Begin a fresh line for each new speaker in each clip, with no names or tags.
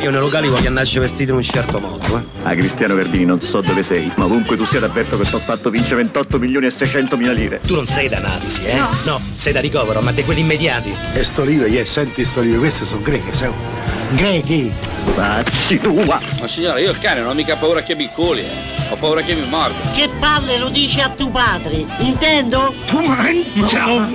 Io nei locali voglio andarci vestito in un certo modo, eh.
Ah, Cristiano Verdini, non so dove sei, ma ovunque tu sia t'avverto che sto fatto vince 28 milioni e 600 mila lire.
Tu non sei da analisi, eh? No. sei da ricovero, ma di quelli immediati.
E sto libro, yeah, senti sto libro, queste sono greche, sai? Grechi!
Pazzi tua!
Ma signore, io il cane non ho mica paura che mi coli, eh. Ho paura che mi morda.
Che palle lo dici a tuo padre, intendo?
Tu mangia!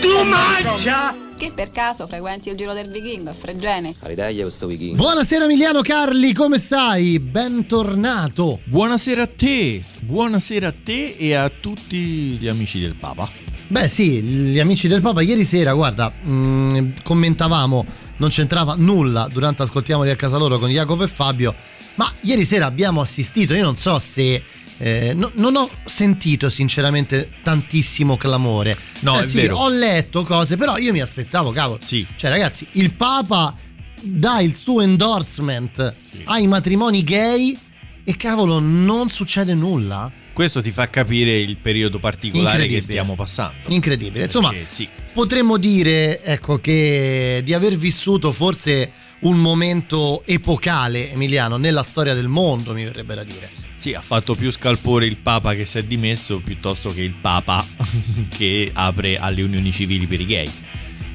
Tu mangia!
Che per caso frequenti il giro del vichingo a Fregene?
Aridaglia questo weekend.
Buonasera Emiliano Carli, come stai? Bentornato.
Buonasera a te, buonasera a te e a tutti gli amici del Papa.
Beh sì, gli amici del Papa ieri sera, guarda, mh, commentavamo, non c'entrava nulla durante Ascoltiamoli a casa loro con Jacopo e Fabio, ma ieri sera abbiamo assistito, io non so se eh, no, non ho sentito sinceramente tantissimo clamore.
No,
cioè,
è
sì,
vero.
ho letto cose, però io mi aspettavo, cavolo.
Sì.
Cioè, ragazzi, il Papa dà il suo endorsement ai matrimoni gay e cavolo, non succede nulla.
Questo ti fa capire il periodo particolare che stiamo passando.
Incredibile. Insomma,
Perché sì.
potremmo dire ecco, che di aver vissuto forse un momento epocale, Emiliano, nella storia del mondo, mi verrebbe da dire.
Sì, ha fatto più scalpore il Papa che si è dimesso piuttosto che il Papa che apre alle unioni civili per i gay.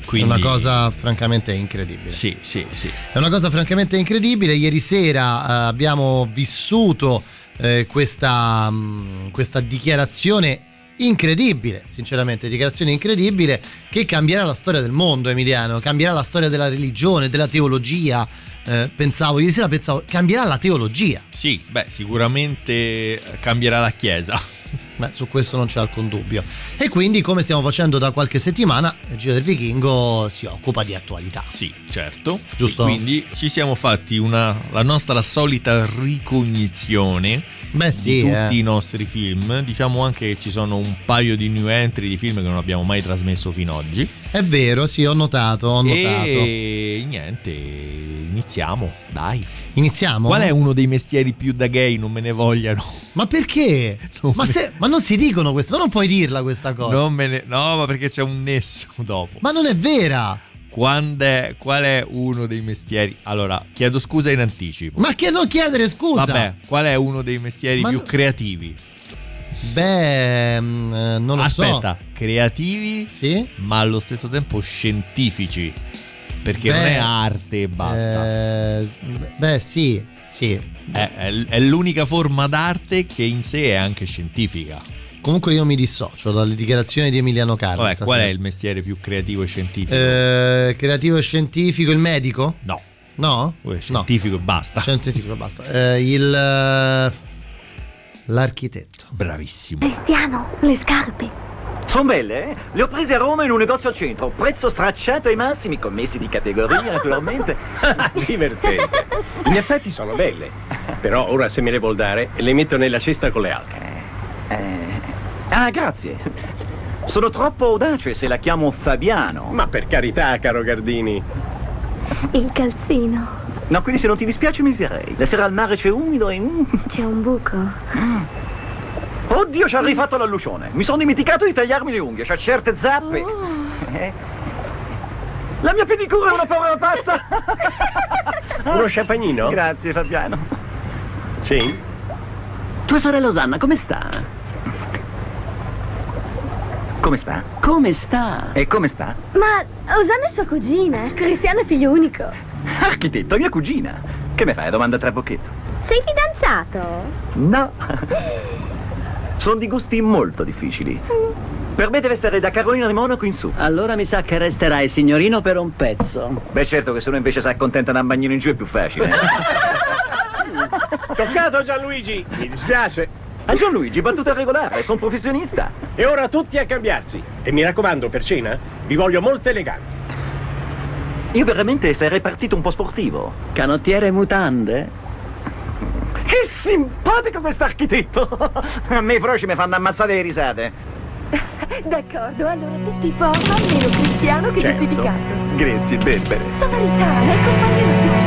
Quindi,
È una cosa francamente incredibile.
Sì, sì, sì.
È una cosa francamente incredibile. Ieri sera eh, abbiamo vissuto eh, questa, mh, questa dichiarazione incredibile, sinceramente, dichiarazione incredibile che cambierà la storia del mondo, Emiliano, cambierà la storia della religione, della teologia. Eh, pensavo, ieri sera pensavo, cambierà la teologia.
Sì, beh, sicuramente cambierà la Chiesa.
Beh, su questo non c'è alcun dubbio. E quindi, come stiamo facendo da qualche settimana, il Giro del Vichingo si occupa di attualità.
Sì, certo.
Giusto.
E quindi ci siamo fatti una, la nostra solita ricognizione
Beh, sì,
di tutti
eh.
i nostri film. Diciamo anche che ci sono un paio di new entry di film che non abbiamo mai trasmesso fino ad oggi.
È vero, sì, ho notato, ho notato.
E niente, iniziamo, dai.
Iniziamo?
Qual è uno dei mestieri più da gay? Non me ne vogliano.
Ma perché?
Non
Ma, se- ma non si dicono questo, ma non puoi dirla questa cosa.
Non me ne- no, ma perché c'è un nesso dopo.
Ma non è vera.
Quando è- qual è uno dei mestieri? Allora, chiedo scusa in anticipo.
Ma che non chiedere scusa?
Vabbè, qual è uno dei mestieri
Ma
più
no-
creativi?
Beh, mm, eh, non lo
Aspetta,
so.
creativi,
Sì?
ma allo stesso tempo scientifici. Perché non
Beh,
è arte e basta.
Eh, beh, sì, sì.
È, è- è l'unica forma d'arte che in sé è anche scientifica.
Comunque io mi dissocio dalle dichiarazioni di Emiliano Carli.
Vabbè, qual è il mestiere più creativo e scientifico?
Eh, creativo e scientifico, il medico?
no,
No?
scientifico e basta.
Scientifico, basta. Eh, il... eh, l'architetto.
Bravissimo.
Cristiano, le scarpe.
Sono belle, eh? Le ho prese a Roma in un negozio al centro. Prezzo stracciato ai massimi, commessi di categoria, naturalmente.
Divertente. In effetti sono belle. Però ora se me le vuol dare, le metto nella cesta con le altre.
Eh, Ah, grazie. Sono troppo audace se la chiamo Fabiano.
Ma per carità, caro Gardini.
Il calzino.
No, quindi se non ti dispiace mi direi. La sera al mare c'è umido e... mm.
C'è un buco.
Oddio, ci ha rifatto l'allucione. Mi sono dimenticato di tagliarmi le unghie. C'ha certe zappe. Eh. La mia pedicura è una povera pazza.
Uno champagnino?
Grazie, Fabiano.
Sì.
Tua sorella Osanna come sta?
Come sta?
Come sta?
E come sta?
Ma Osanna è sua cugina. Cristiano è figlio unico.
Architetto, mia cugina. Che mi fai? Domanda a trabocchetto.
Sei fidanzato?
No. Sono di gusti molto difficili. Per me deve essere da Carolina di Monaco in su.
Allora mi sa che resterai signorino per un pezzo.
Beh, certo che se uno invece si accontenta da un bagnino in giù è più facile.
Toccato Gianluigi. Mi dispiace.
A Gianluigi, battuta regolare, sono professionista.
E ora tutti a cambiarsi. E mi raccomando, per cena, vi voglio molto eleganti.
Io veramente sarei partito un po' sportivo.
Canottiere e mutande?
Che simpatico quest'architetto! A me i froci mi fanno ammazzare le risate.
D'accordo, allora tutti forma, meno Cristiano che
Certo.
giustificato.
Grazie, Berbere.
Samaritana, il compagno di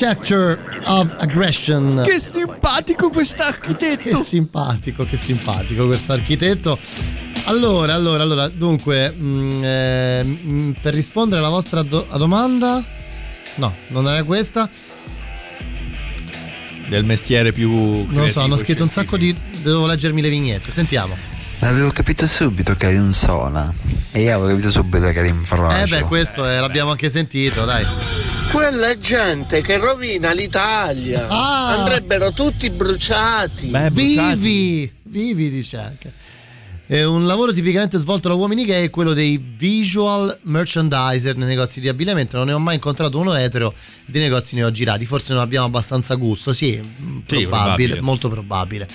Architecture of Aggression.
Che simpatico quest'architetto!
Che simpatico, che simpatico questo architetto. Allora, allora, allora, dunque, mh, eh, mh, per rispondere alla vostra do- domanda, no, non era questa.
Del mestiere più.
Non lo so, hanno
creativo
scritto un sacco di. Devo leggermi le vignette, sentiamo.
Avevo capito subito che eri un sola. E io avevo capito subito che eri in fragile.
Eh beh, questo è- l'abbiamo anche sentito, dai.
Quella è gente che rovina l'Italia.
Ah.
Andrebbero tutti bruciati.
vivi, vivi dice anche. Eh, un lavoro tipicamente svolto da uomini gay è quello dei visual merchandiser nei negozi di abbigliamento. Non ne ho mai incontrato uno etero, di negozi ne ho girati. Forse non abbiamo abbastanza gusto. Sì, mm, probabile,
probabile.
molto probabile.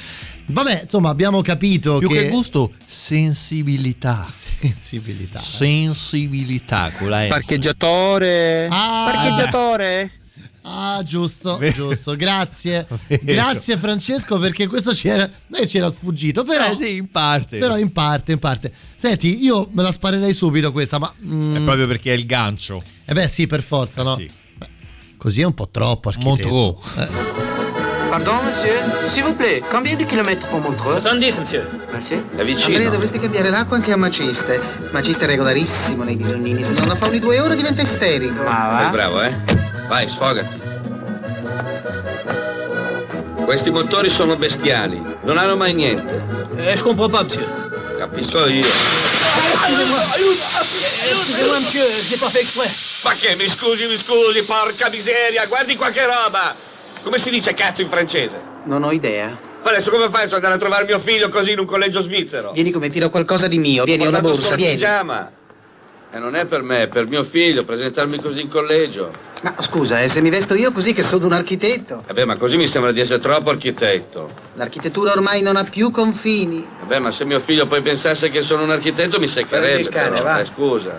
Vabbè, insomma, abbiamo capito
Più
che.
che gusto, sensibilità.
Sensibilità.
Sensibilità, con la S.
Parcheggiatore.
Ah.
Parcheggiatore.
Ah, giusto,
Vero.
giusto. Grazie.
Vero.
Grazie Francesco perché questo ci era, noi ci era sfuggito, però
Eh sì, in parte.
Però in parte, in parte. Senti, io me la sparerei subito questa, ma mm,
È proprio perché è il gancio.
eh beh, sì, per forza, no?
sì.
Così è un po' troppo, architetto.
Montreux.
Eh,
Pardon, monsieur S'il vous plaît, combien de kilomètres pour Montreux
70, monsieur.
Merci. È vicino.
Andrea, dovresti cambiare l'acqua anche a Maciste. Maciste è regolarissimo nei bisognini. Se non la fa ogni due ore diventa isterico.
Ah,
Sei bravo, eh? Vai, sfogati. Questi motori sono bestiali, non hanno mai niente.
Eh, je comprends pas, monsieur.
Capisco io.
Excusez-moi. Excusez-moi, monsieur, je l'ai pas fait exprès.
Ma che mi scusi, mi scusi, porca miseria, guardi qua che roba! Come si dice cazzo in francese?
Non ho idea.
Ma adesso come faccio ad andare a trovare mio figlio così in un collegio svizzero?
Vieni come tiro qualcosa di mio. Vieni, ho una borsa, vieni.
pigiama. E non è per me, è per mio figlio, presentarmi così in collegio.
Ma scusa, eh, se mi vesto io così che sono un architetto.
Vabbè, ma così mi sembra di essere troppo architetto.
L'architettura ormai non ha più confini.
Vabbè, ma se mio figlio poi pensasse che sono un architetto mi seccherebbe.
il cane,
però,
va.
eh, scusa.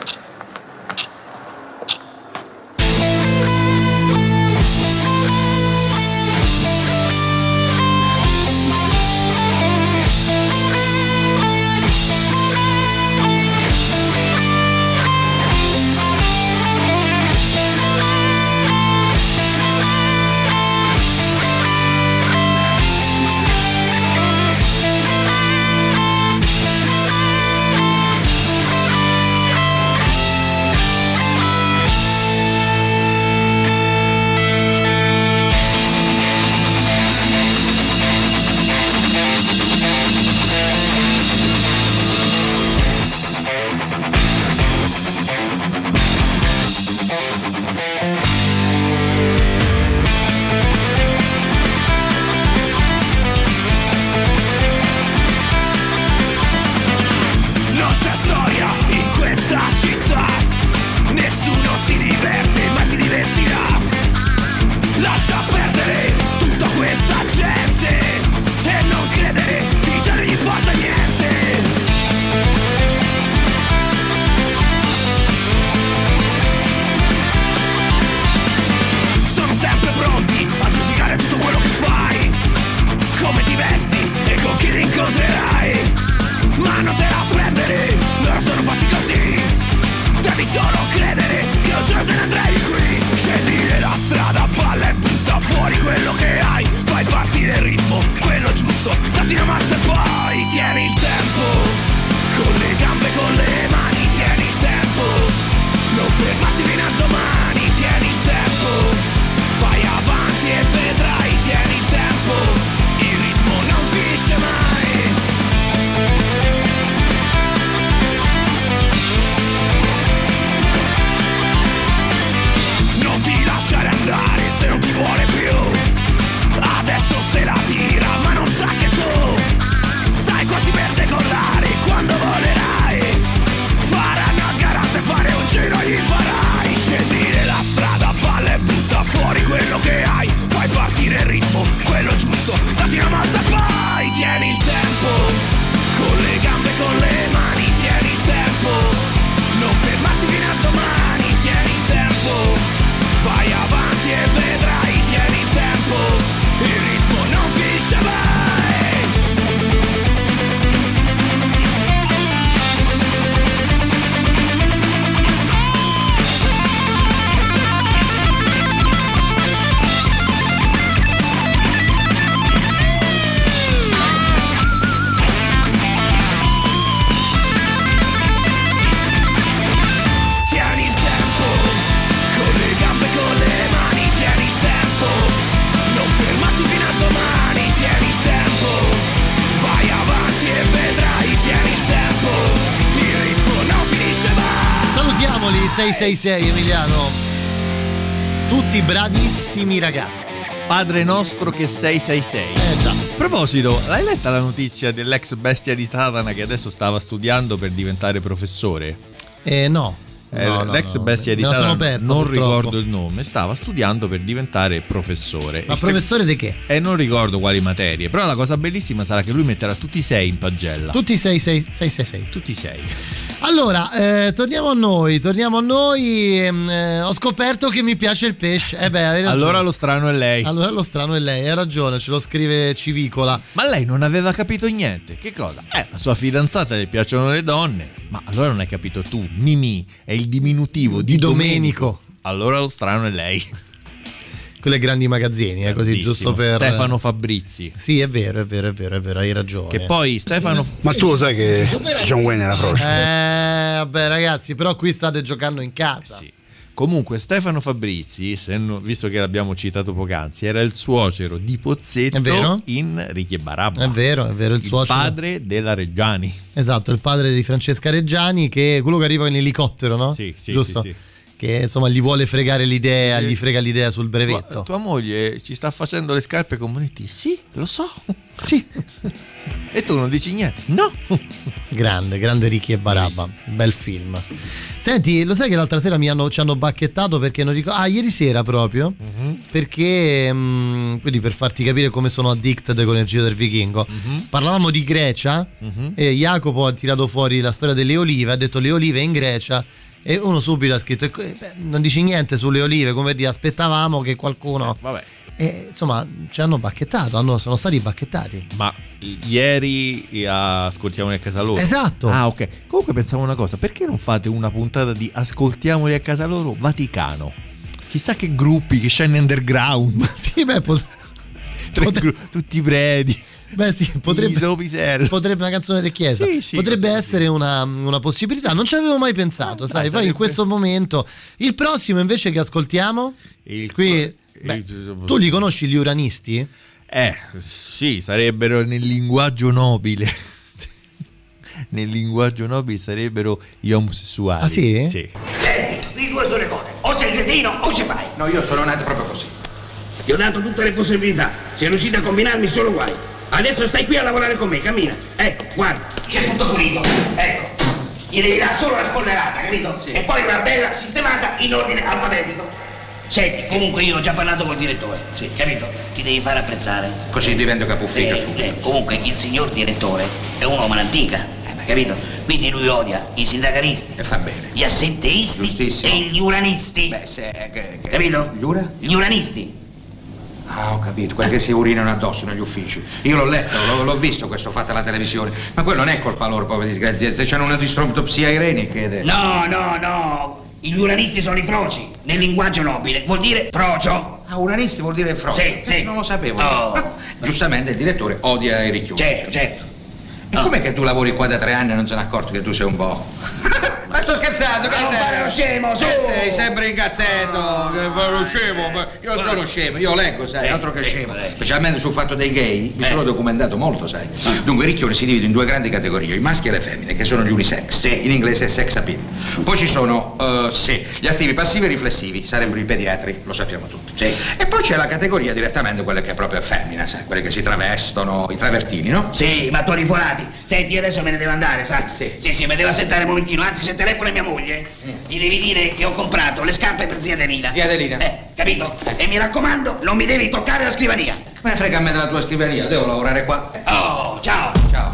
666 Emiliano. Tutti bravissimi ragazzi.
Padre nostro che 666.
Eh già.
A proposito, l'hai letta la notizia dell'ex bestia di Satana che adesso stava studiando per diventare professore?
Eh no.
Eh,
No, no,
l'ex
no.
bestia di Satana, non
purtroppo.
ricordo il nome, stava studiando per diventare professore.
Ma
Il
professore di che?
E non ricordo quali materie, però la cosa bellissima sarà che lui metterà tutti i sei in pagella.
Tutti 666.
Tutti i sei.
Allora, eh, torniamo a noi, torniamo a noi. ehm, eh, ho scoperto che mi piace il pesce. Eh beh.
Allora lo strano è lei.
Allora lo strano è lei, hai ragione, ce lo scrive Civicola.
Ma lei non aveva capito niente. Che cosa? Eh, la sua fidanzata le piacciono le donne. Ma allora non hai capito tu. Mimì è il diminutivo di,
Di Domenico.
Allora lo strano è lei.
Quelle grandi magazzini, eh, così giusto per.
Stefano Fabrizi.
Sì, è vero, è vero, è vero, è vero, hai ragione.
Che poi Stefano.
Ma tu lo sai che John Wayne era frocio?
Eh, vabbè, ragazzi, però qui state giocando in casa.
Comunque, Stefano Fabrizi, se no- visto che l'abbiamo citato poc'anzi, era il suocero di Pozzetto
È vero?
in Ricchi e Barabba.
È vero, è vero, il,
Il
suocero.
padre della Reggiani.
Esatto, il padre di Francesca Reggiani, che è quello che arriva in elicottero, no?
Sì, sì,
Giusto?
sì, sì.
Che insomma gli vuole fregare l'idea, gli frega l'idea sul
Tua,
brevetto.
tua moglie ci sta facendo le scarpe con Monetti? Sì, lo so.
Sì.
E tu non dici niente? No.
Grande, grande Ricchi e Barabba, bel film. Senti, lo sai che l'altra sera mi hanno, ci hanno bacchettato perché non ricordo. Ah, ieri sera proprio.
Mhm.
Perché, mm, quindi per farti capire come sono addicted con il Giro del Vichingo,
Mhm.
parlavamo di Grecia e Jacopo ha tirato fuori la storia delle olive, ha detto le olive in Grecia. E uno subito ha scritto: "Eh, beh, Non dici niente sulle olive, come dire, aspettavamo che qualcuno.
Vabbè.
E insomma, ci hanno bacchettato, hanno- sono stati bacchettati.
Ma ieri ascoltiamoli a casa loro.
Esatto.
Ah, ok. Comunque pensavo una cosa, perché non fate una puntata di ascoltiamoli a casa loro Vaticano? Chissà che gruppi, che scene underground.
sì, beh, pot-
gru- tutti preti.
Beh sì, potrebbe,
Pisello.
potrebbe una canzone di chiesa.
Sì, sì,
potrebbe essere una, una possibilità. Non ci avevo mai pensato, sai. Poi in
sarebbe-
questo momento. Il prossimo invece che ascoltiamo.
Il-
qui. beh,
il-
tu li conosci gli uranisti?
Eh, sì, sarebbero nel linguaggio nobile. nel linguaggio nobile sarebbero gli omosessuali.
Ah, sì?
Sì.
Di due sono le cose. O sei cretino o ci fai.
No, io sono nato proprio così.
Ti ho dato tutte le possibilità. Sei riuscito a combinarmi solo guai. Adesso stai qui a lavorare con me, cammina. Ecco, guarda. C'è tutto pulito. Ecco. Gli devi dare solo la spolverata, capito? E poi una bella sistemata in ordine alfabetico. Senti, comunque io ho già parlato col direttore. Sì, capito? Ti devi fare apprezzare.
Così divento capo ufficio
Eh,
subito.
eh, comunque il signor direttore è un uomo all'antica, capito? Quindi lui odia i sindacalisti,
E fa bene.
gli assenteisti e gli uranisti.
Beh, se... Che, che-
Capito?
Gli ura?
Gli uranisti.
Ah, ho capito, quelli che si urinano addosso negli uffici. Io l'ho letto, l'ho, l'ho visto questo fatto alla televisione. Ma quello non è colpa loro, poveri disgraziati. C'hanno una distroptopsia irenica ed è...
No, no, no. Gli uranisti sono i froci. Nel linguaggio nobile vuol dire frocio.
Ah, uranisti vuol dire frocio?
Sì, sì.
Non lo sapevo.
Oh.
Ah, Giustamente il direttore odia i richiusi.
Certo, certo.
E com'è che tu lavori qua da tre anni e non se ne accorto che tu sei un po'? sto scherzando, che
Non fare lo scemo, su!
Eh, sei sempre in cazzetto, che fai lo scemo. Io non sono scemo, io leggo, sai, altro che scemo. Specialmente sul fatto dei gay, mi sono documentato molto, sai. Dunque, il ricchione si divide in due grandi categorie, i maschi e le femmine, che sono gli unisex. In inglese è sex appeal. Poi ci sono, eh, sì, gli attivi passivi e riflessivi, sarebbero i pediatri, lo sappiamo tutti. E poi c'è la categoria direttamente quella che è proprio femmina, sai, quelle che si travestono, i travertini, no?
Sì, ma tori forati. Senti, adesso me ne devo andare, sai? Sì. Sì, sì, me devo assettare un momentino. Anzi, se telefona mia moglie, gli devi dire che ho comprato le scarpe per zia Delina.
Zia Delina.
Eh, capito? E mi raccomando, non mi devi toccare la scrivania.
Me ne frega a me della tua scrivania, devo lavorare qua.
Oh, ciao.
Ciao.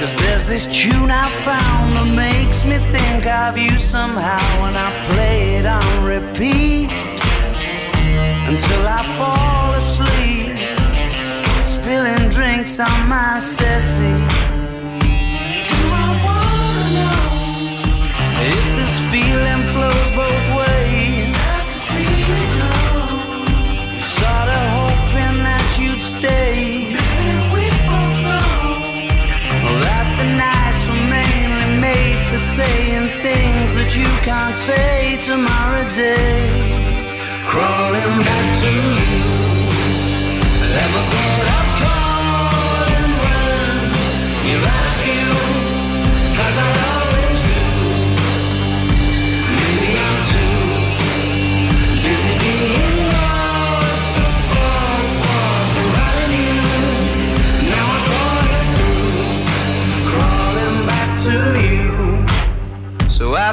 Cause there's this tune I found that makes me think of you somehow when I play it on repeat until I fall asleep, spilling drinks on my settee. Do I wanna know if this feeling flows both ways? Saying things that you can't say tomorrow day. Crawling back to you. Ever thought of calling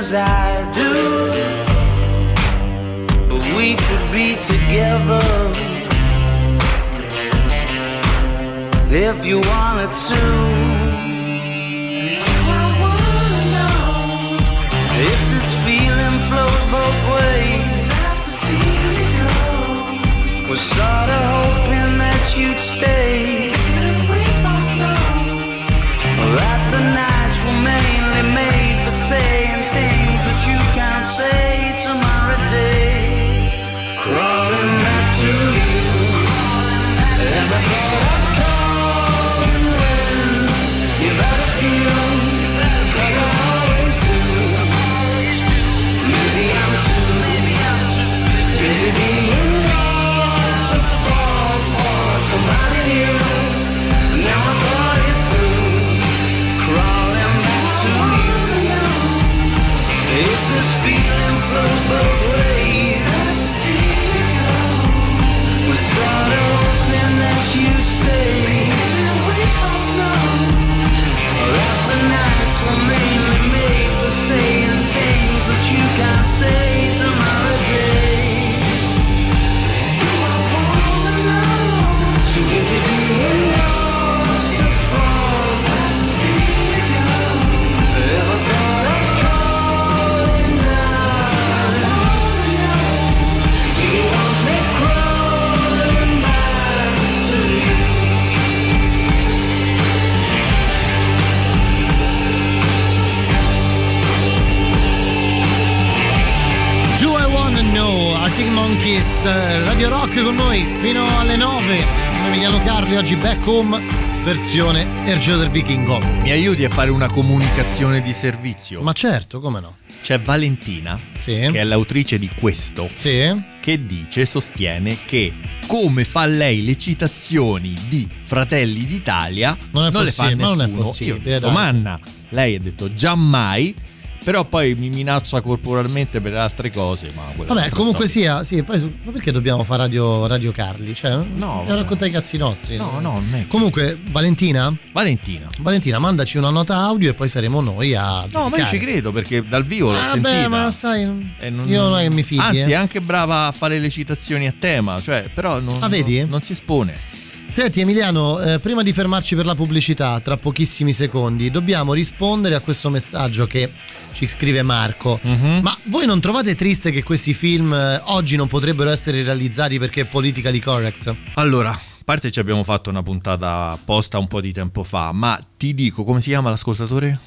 as I do. But we could be together if you wanted to. I wanna know if this feeling flows both ways? Was sorta hoping that you'd stay. That the nights were mainly made for saying
home, versione Ergeo del Vichingo.
Mi aiuti a fare una comunicazione di servizio?
Ma certo, come no?
C'è Valentina,
Sì.
che è l'autrice di questo,
Sì.
che dice, sostiene che come fa lei le citazioni di Fratelli d'Italia
Non è
le fa
possibile, ma
nessuno.
non è possibile,
Io
dai.
Manna, lei ha detto giammai, però poi mi minaccia corporalmente per altre cose.
Vabbè, comunque
storia.
sia, sì, poi su- ma perché dobbiamo fare radio, radio Carli? Cioè,
No,
no,
vabbè.
raccontare i cazzi nostri.
No, no, non è-
Comunque, Valentina?
Valentina.
Valentina, mandaci una nota audio e poi saremo noi a.
No, ma io ci credo perché dal vivo l'ho
Ah,
sentita.
beh, ma sai,
non-
io non è che mi fidi.
Anzi,
eh.
è anche brava a fare le citazioni a tema, cioè, però non,
Ah, vedi?
non- non si espone.
Senti Emiliano, eh, prima di fermarci per la pubblicità, tra pochissimi secondi, dobbiamo rispondere a questo messaggio che ci scrive Marco.
Mhm.
Ma voi non trovate triste che questi film eh, oggi non potrebbero essere realizzati perché è politically correct?
Allora, a parte ci abbiamo fatto una puntata apposta un po' di tempo fa, ma ti dico come si chiama l'ascoltatore?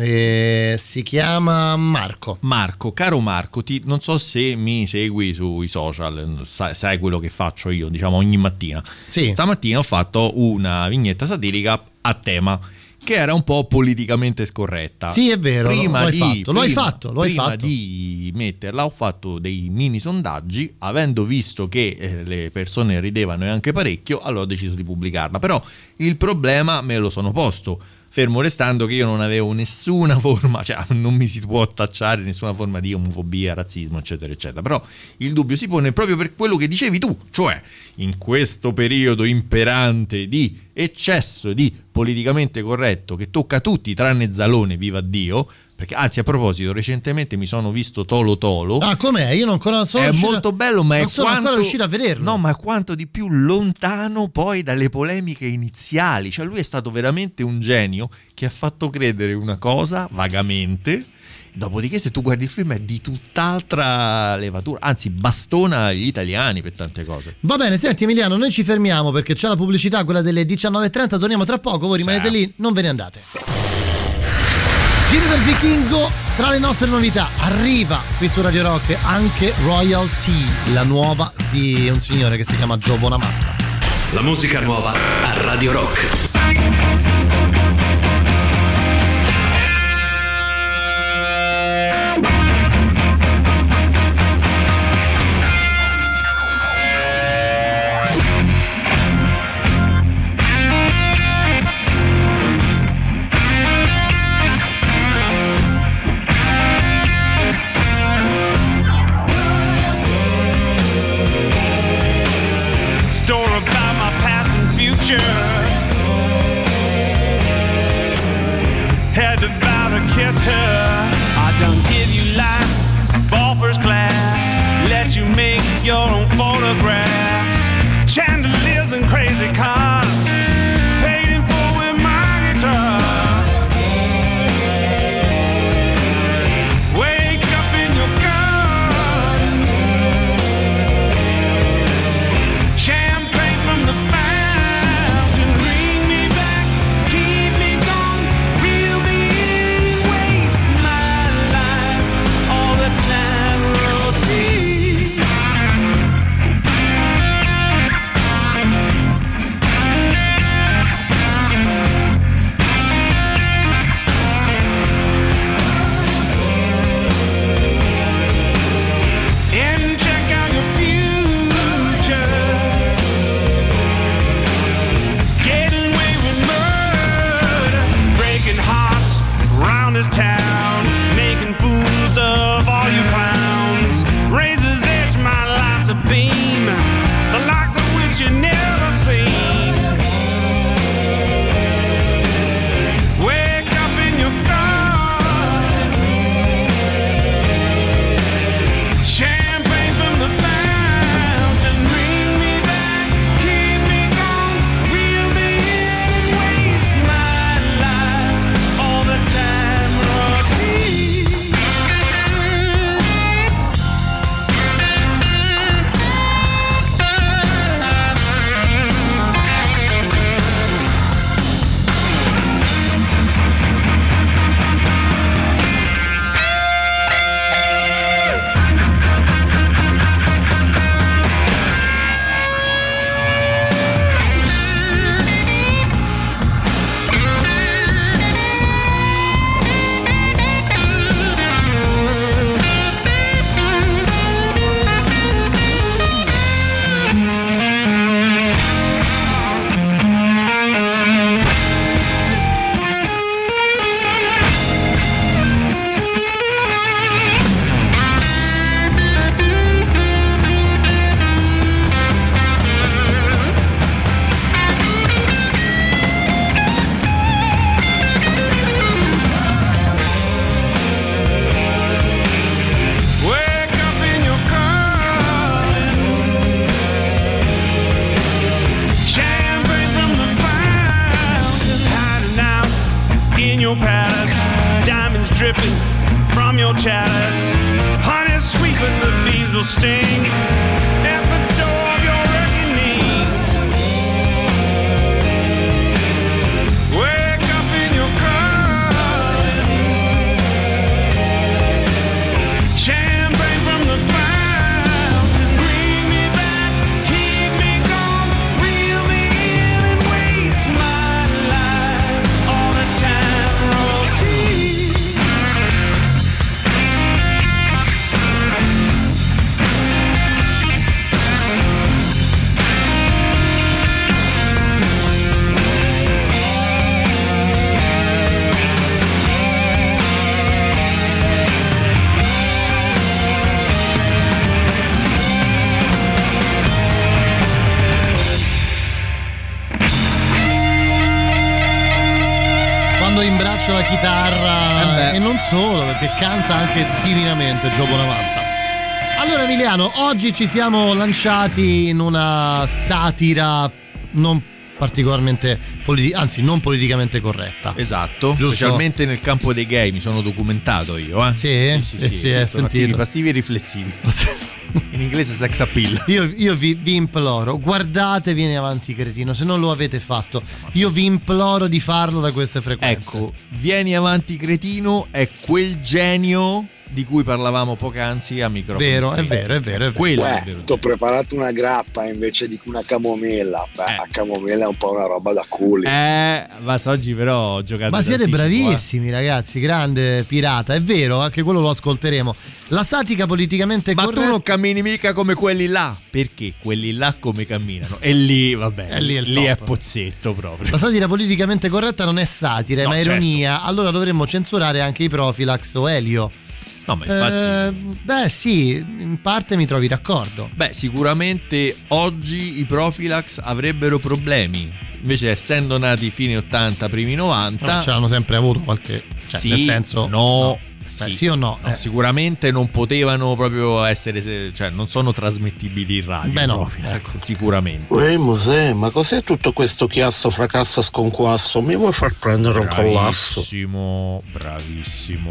Eh, si chiama Marco.
Marco, caro Marco, ti- non so se mi segui sui social, sai, sai quello che faccio io, diciamo ogni mattina.
Sì.
Stamattina ho fatto una vignetta satirica a tema che era un po' politicamente scorretta.
Sì, è vero,
Prima
hai
di,
fatto,
prima-
fatto, lo hai
prima
fatto.
di metterla ho fatto dei mini sondaggi, avendo visto che eh, le persone ridevano e anche parecchio, allora ho deciso di pubblicarla. Però il problema me lo sono posto. Fermo restando che io non avevo nessuna forma, cioè non mi si può tacciare nessuna forma di omofobia, razzismo, eccetera, eccetera. Però il dubbio si pone proprio per quello che dicevi tu, cioè in questo periodo imperante di eccesso di politicamente corretto che tocca tutti tranne Zalone, viva Dio. Perché, anzi, a proposito, recentemente mi sono visto Tolo Tolo.
Ah, com'è? Io non ancora sono
è
riuscito-
molto bello, ma
non
è
sono
quanto,
ancora riuscito a vederlo.
No, ma quanto di più lontano poi dalle polemiche iniziali. Cioè, lui è stato veramente un genio che ha fatto credere una cosa vagamente. Dopodiché, se tu guardi il film, è di tutt'altra levatura, anzi, bastona gli italiani per tante cose.
Va bene, senti Emiliano, noi ci fermiamo perché c'è la pubblicità, quella delle 19.30, torniamo tra poco, voi rimanete lì, non ve ne andate. Giro del Vichingo, tra le nostre novità, arriva qui su Radio Rock anche Royalty, la nuova di un signore che si chiama Joe Bonamassa.
La musica nuova a Radio Rock.
Your own photographs.
Perché canta anche divinamente Gio Bonamassa. Allora Emiliano, oggi ci siamo lanciati in una satira non particolarmente politi- anzi non politicamente corretta.
Esatto,
Giusto?
specialmente nel campo dei gay, mi sono documentato io, eh.
Sì?
sì,
Sì, sì, hai
esistono attivi
sentito.
passivi e riflessivi. In inglese sex appeal.
Io, io vi, vi imploro, guardate Vieni Avanti Cretino, se non lo avete fatto, io vi imploro di farlo da queste frequenze.
Ecco, Vieni avanti cretino è quel genio di cui parlavamo poc'anzi a microfono.
Vero, è vero, è vero, è vero.
È
ti ho preparato una grappa invece di una camomilla. Beh, la camomilla è un po' una roba da culi.
Eh, ma oggi però ho giocato
Ma siete
eh.
bravissimi ragazzi, grande pirata, è vero, anche quello lo ascolteremo. La satica politicamente
Ma
corretta
tu non cammini mica come quelli là. Perché quelli là come camminano? E lì, vabbè,
E lì è il
lì è pozzetto proprio.
La satira politicamente corretta non è satira,
No,
ma
certo.
ironia. Allora dovremmo censurare anche i Profilax o Elio.
No, ma infatti.
Eh, beh, sì, in parte mi trovi d'accordo.
Beh, sicuramente oggi i Profilax avrebbero problemi. Invece, essendo nati fine 80, primi 90,
Ma ce l'hanno sempre avuto qualche. Cioè,
sì,
nel senso.
no,
Beh, sì o no?
No,
Eh.
Sicuramente non potevano proprio essere, cioè non sono trasmettibili in radio.
Beh, no,
Profilax, sicuramente.
Uè Mosè, ma cos'è tutto questo chiasso, fracasso, sconquasso? Mi vuoi far prendere un collasso?
Bravissimo, bravissimo.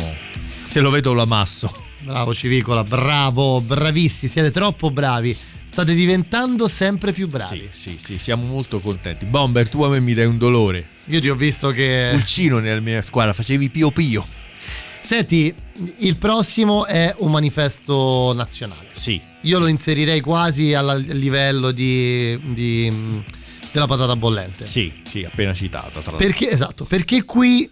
Se lo vedo lo ammasso.
Bravo Civicola, bravo, bravissimi, siete troppo bravi. State diventando sempre più bravi.
Sì, sì, siamo molto contenti. Bomber, tu a me mi dai un dolore.
Io ti ho visto che.
Pulcino nella mia squadra, facevi pio pio.
Senti, il prossimo è un manifesto nazionale.
Sì.
Io lo inserirei quasi al livello di, di, della patata bollente.
Sì, sì, appena citata. Tra l'altro.
Perché, esatto, perché qui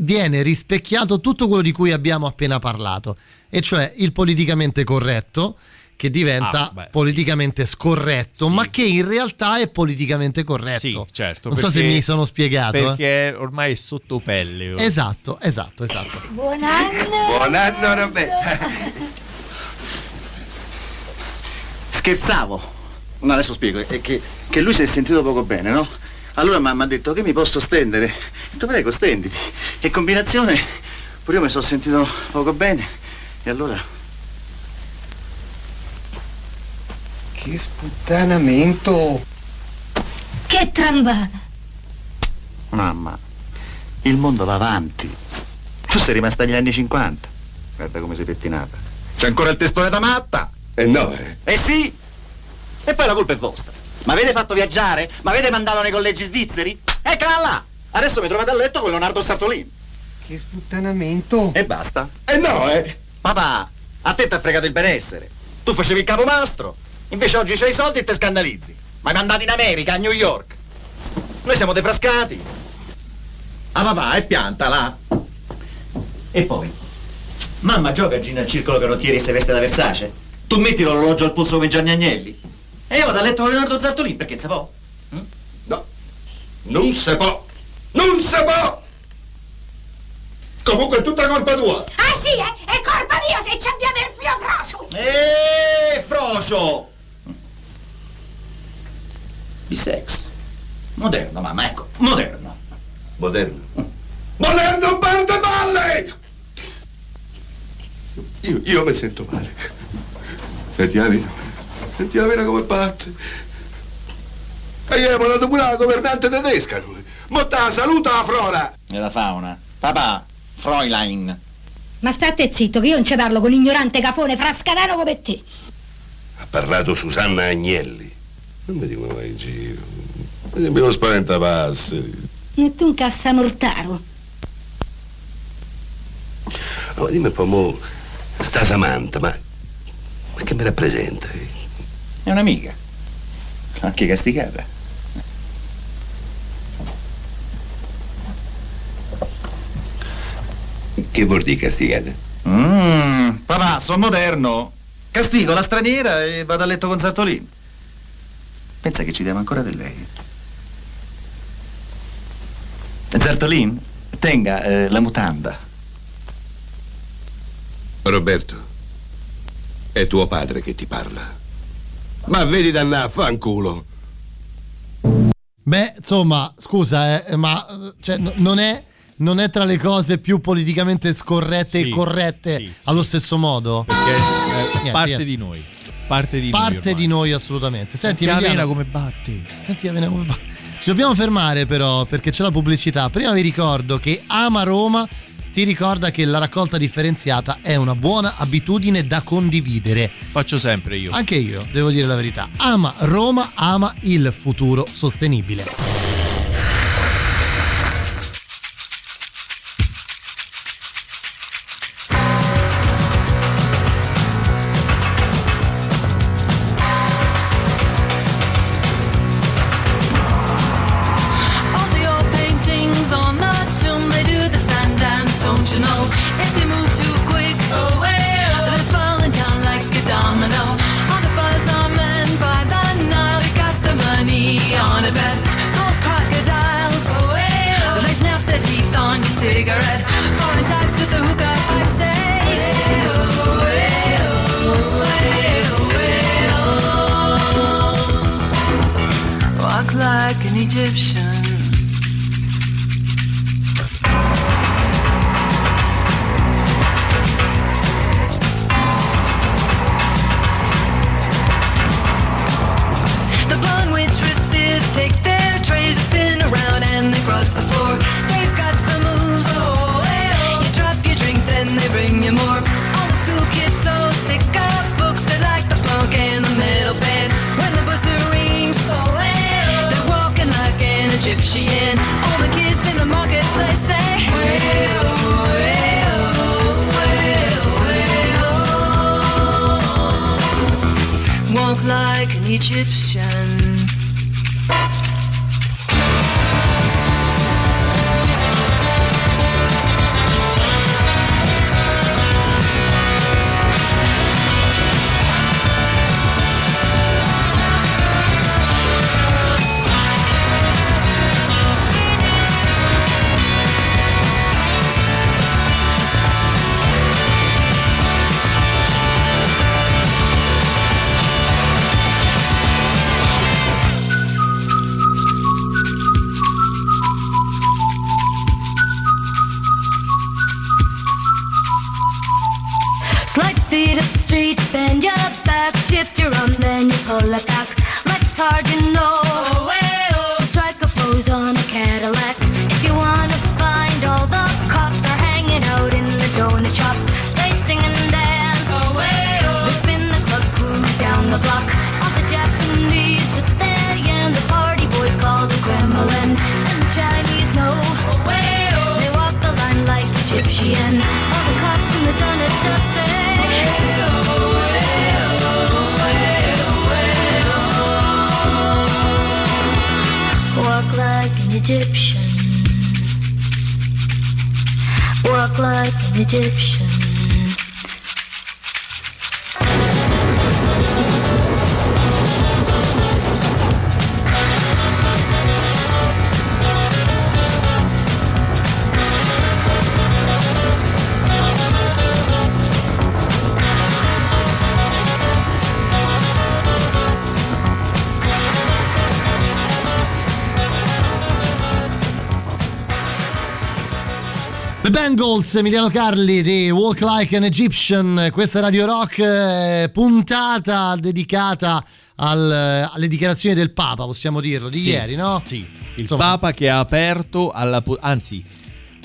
viene rispecchiato tutto quello di cui abbiamo appena parlato, e cioè il politicamente corretto che diventa
Ah, beh,
politicamente scorretto, ma che in realtà è politicamente corretto.
Sì, certo.
Non so se mi sono spiegato. eh.
Perché ormai è sotto pelle. oh.
Esatto, esatto, esatto.
Buon anno!
Buon anno Roberta. Scherzavo. Ma adesso spiego, è che, che lui si è sentito poco bene, no? Allora mi ha detto che mi posso stendere. Ho detto prego, stenditi. E combinazione, pure io mi sono sentito poco bene. E allora... Che sputtanamento!
Che trambata!
Mamma, il mondo va avanti. Tu sei rimasta agli anni 50. Guarda come sei pettinata. C'è ancora il testone da matta.
Eh no, eh.
Eh sì! E poi la colpa è vostra. Ma avete fatto viaggiare? Ma avete mandato nei collegi svizzeri? Eccola là! Adesso mi trovate a letto con Leonardo Sartolin.
Che sputtanamento.
E basta.
Eh no, eh.
Papà, a te ti ha fregato il benessere. Tu facevi il capomastro. Invece oggi c'hai i soldi e te scandalizzi. Ma hai mandato in America, a New York. Noi siamo defrascati. Ah papà, è pianta là. E poi? Mamma gioca a Gino al circolo carottieri e si veste da Versace? Tu metti l'orologio al polso come Gianni Agnelli? E io vado a letto con Leonardo Zartolin perché non si può?
No. Non si può. Non si può. Comunque è tutta colpa tua.
Ah sì, eh? è colpa mia se ci abbiamo il filo frocio!
Eeeh, frocio! Bisex. Moderno, mamma, ecco, moderno.
Moderno. Moderno bar de balle! Io, io mi sento male. Senti vena. Senti la vena come batte. E ieri abbiamo dato pure la governante tedesca noi. Motta saluta la flora.
E la fauna. Papà, Fräulein.
Ma state zitto che io non ci parlo con ignorante cafone frascadano come te.
Ha parlato Susanna Agnelli. Non mi dicono mai in giro. Mi sembra uno spaventapasseri.
E tu un cassamortaro.
Oh, dimmi un po', mo, sta Samantha, ma, ma che mi rappresenta?
È un'amica. Anche castigata.
Che vuol dire castigata?
Mmm, papà, sono moderno. Castigo la straniera e vado a letto con Sartolin. Pensa che ci diamo ancora di lei. Zartolin, tenga eh, la mutanda.
Roberto, è tuo padre che ti parla. Ma vedi dannà, fanculo.
Beh, insomma, scusa, eh, ma eh, cioè, no- non è non è tra le cose più politicamente scorrette
Sì,
e corrette
sì,
allo stesso modo?
Perché è
Niente,
parte
niente.
di noi. Parte di noi.
Parte
ormai.
di noi assolutamente. Senti,
Senti vena come batte.
Senti la vena come batte. Ci dobbiamo fermare però perché c'è la pubblicità. Prima vi ricordo che Ama Roma ti ricorda che la raccolta differenziata è una buona abitudine da condividere.
Faccio sempre io.
Anche io, devo dire la verità. Ama Roma, ama il futuro sostenibile. Bengals, Emiliano Carli di Walk Like an Egyptian, questa è Radio Rock, eh, puntata dedicata al- alle dichiarazioni del Papa, possiamo dirlo, di
Sì,
ieri, no?
Sì, il Papa che ha aperto alla... anzi,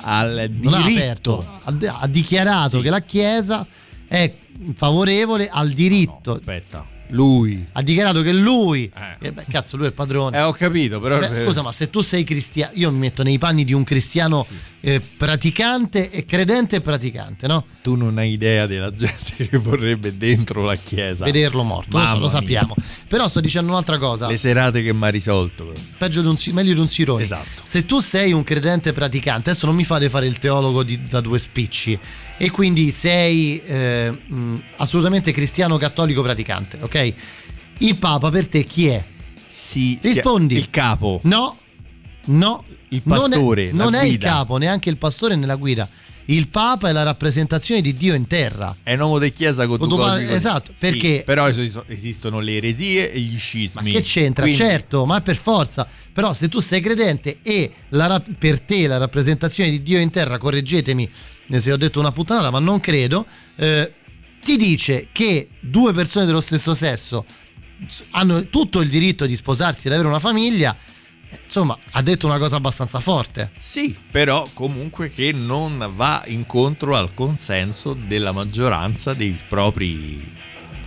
al
Non ha
diritto...
aperto, ha, ha dichiarato che la Chiesa è favorevole al diritto.
aspetta, lui.
Ha dichiarato che lui, eh, beh, cazzo, lui è il padrone.
Eh, ho capito, però...
Beh, scusa, ma se tu sei cristiano, io mi metto nei panni di un cristiano eh, praticante e credente e praticante, no?
Tu non hai idea della gente che vorrebbe dentro la chiesa.
Vederlo morto, lo, so, lo sappiamo. Però sto dicendo un'altra cosa.
Le serate che mi ha risolto. però.
Peggio di un, meglio di un sirone.
Esatto.
Se tu sei un credente praticante, adesso non mi fate fare il teologo di- da due spicci, e quindi sei eh, mh, assolutamente cristiano cattolico praticante, ok? Il Papa per te chi è?
Sì,
Rispondi.
il capo.
No, no.
Il
non è-
pastore,
Non è, il capo, neanche il pastore né la guida. il Papa è la rappresentazione di Dio in terra.
È un uomo di chiesa con due cose
esatto,
Sì,
perché-
però esistono- le eresie e gli scismi.
Che c'entra?
Quindi-
Certo, ma per forza. Però se tu sei credente e la per te la rappresentazione di Dio in terra, correggetemi se ho detto una puttanata, ma non credo, eh, ti dice che due persone dello stesso sesso hanno tutto il diritto di sposarsi ed avere una famiglia, eh, insomma, ha detto una cosa abbastanza forte.
Sì, però comunque che non va incontro al consenso della maggioranza dei propri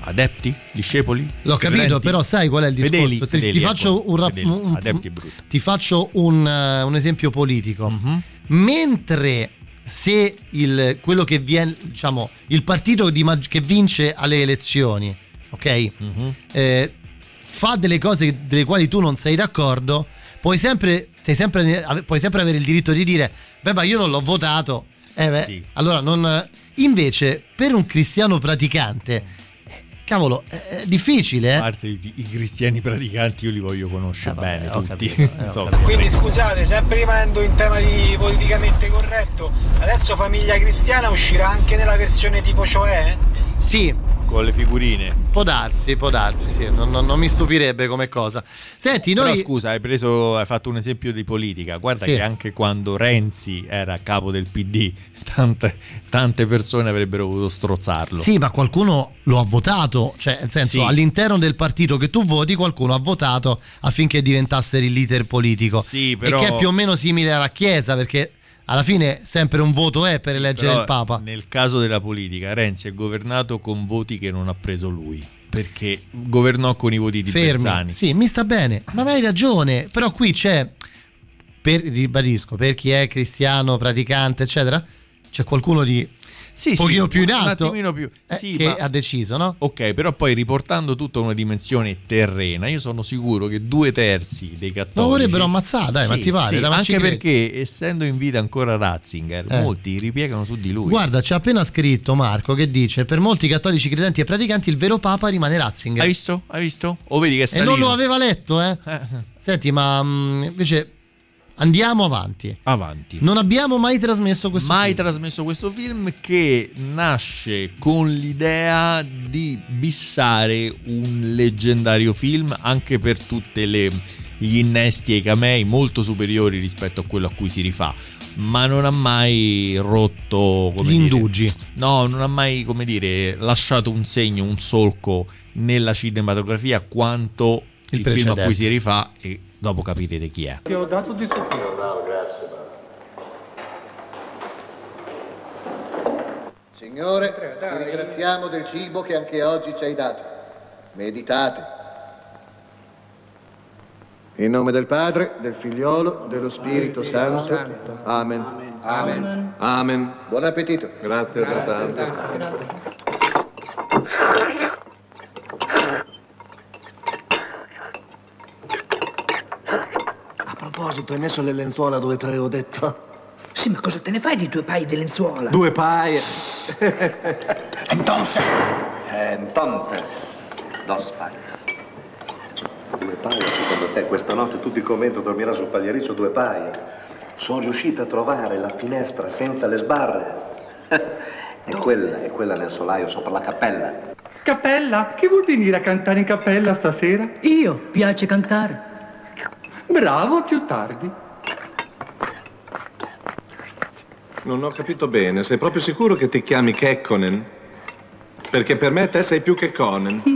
adepti, discepoli.
L'ho capito,
credenti.
però sai qual è il discorso?
Fedeli,
ti,
fedeli,
ti faccio
ecco,
un, rap-
fedeli.
un-
è brutto.
ti faccio un, eh, un esempio politico.
Mhm.
Mentre se il, quello che viene, diciamo, il partito di che vince alle elezioni, ok?
Mhm.
eh, fa delle cose delle quali tu non sei d'accordo, puoi sempre, sei sempre, puoi sempre avere il diritto di dire, beh, ma io non l'ho votato. Eh beh,
Sì.
allora non. Invece, per un cristiano praticante, cavolo, è difficile,
A
eh?
parte i, i cristiani praticanti io li voglio conoscere bene
ho
tutti.
capito, eh,
Insomma,
Quindi scusate, sempre rimanendo in tema di politicamente corretto, adesso Famiglia Cristiana uscirà anche nella versione tipo cioè?
Sì,
con le figurine.
può darsi, può darsi, sì, non, non- non mi stupirebbe come cosa. Senti,
Però
noi.
scusa, hai preso, hai fatto un esempio di politica. Guarda
Sì.
che anche quando Renzi era capo del PD, tante, tante persone avrebbero voluto strozzarlo.
Sì, ma qualcuno lo ha votato, cioè nel senso
Sì.
all'interno del partito che tu voti qualcuno ha votato affinché diventasse il leader politico.
Sì, però-
E che è più o meno simile alla Chiesa perché alla fine sempre un voto è per eleggere
Però
il Papa.
Nel caso della politica, Renzi è governato con voti che non ha preso lui. Perché governò con i voti di
Fermi.
Bersani.
Sì, mi sta bene, ma hai ragione, però qui c'è, per, ribadisco, per chi è cristiano, praticante, eccetera, c'è qualcuno di
Sì,
un pochino
sì,
più in
un
alto
attimino più.
eh,
Sì,
che
ma-
ha deciso, no?
Ok, però poi riportando tutto a una dimensione terrena, io sono sicuro che due terzi dei cattolici.
Lo vorrebbero ammazzare, dai, ma
Sì,
ti pare?
sì,
ma
anche perché essendo in vita ancora Ratzinger,
Eh.
molti ripiegano su di lui.
Guarda, c'è appena scritto Marco che dice: Per molti cattolici credenti e praticanti, il vero Papa rimane Ratzinger.
Hai visto? Hai visto? O vedi che è
E
salito?
non lo aveva letto, eh? Senti, ma mm, invece andiamo avanti.
Avanti.
Non abbiamo mai trasmesso questo
mai
film.
trasmesso questo film che nasce con l'idea di bissare un leggendario film anche per tutte le gli innesti e i camei molto superiori rispetto a quello a cui si rifà ma non ha mai rotto
Gli indugi.
no non ha mai come dire lasciato un segno un solco nella cinematografia quanto
Il
il, film a cui si rifà e dopo capirete chi è
Ti ho dato di suo
Signore, ti ringraziamo del cibo che anche oggi ci hai dato. Meditate. In nome del Padre, del Figliolo, dello Spirito Santo. Amen.
Amen.
Amen. Buon appetito.
Grazie altrettanto.
Proposito, hai messo le lenzuola dove te l'avevo detto?
Sì, ma cosa te ne fai di due paia di lenzuola?
Due paia.
Entonces.
Entonces, dos paias. Due paia, secondo te, questa notte tutto il convento dormirà sul pagliericcio due paia. Sono riuscita a trovare la finestra senza le sbarre. E quella, è quella nel solaio sopra la cappella.
Cappella? Chi vuol venire a cantare in cappella stasera?
Io, piace cantare.
Bravo, più tardi. Non ho capito bene, sei proprio sicuro che ti chiami Kekkonen? Perché per me te sei più che Conan.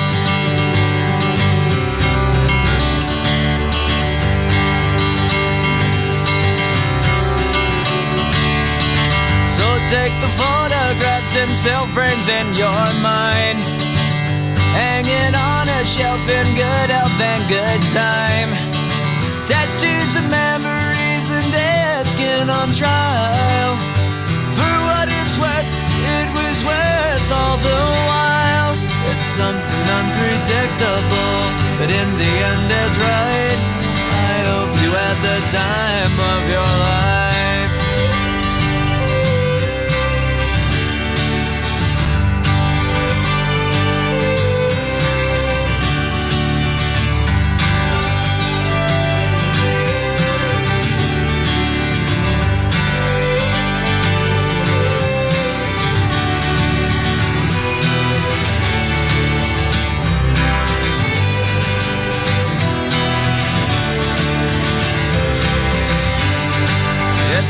Friends and still friends in your mind. Hanging on a shelf in good health and good time. Tattoos of memories and dead skin on trial. For what it's worth, it was worth all the while. It's something unpredictable, but in the end is right. I hope you had the time of your life.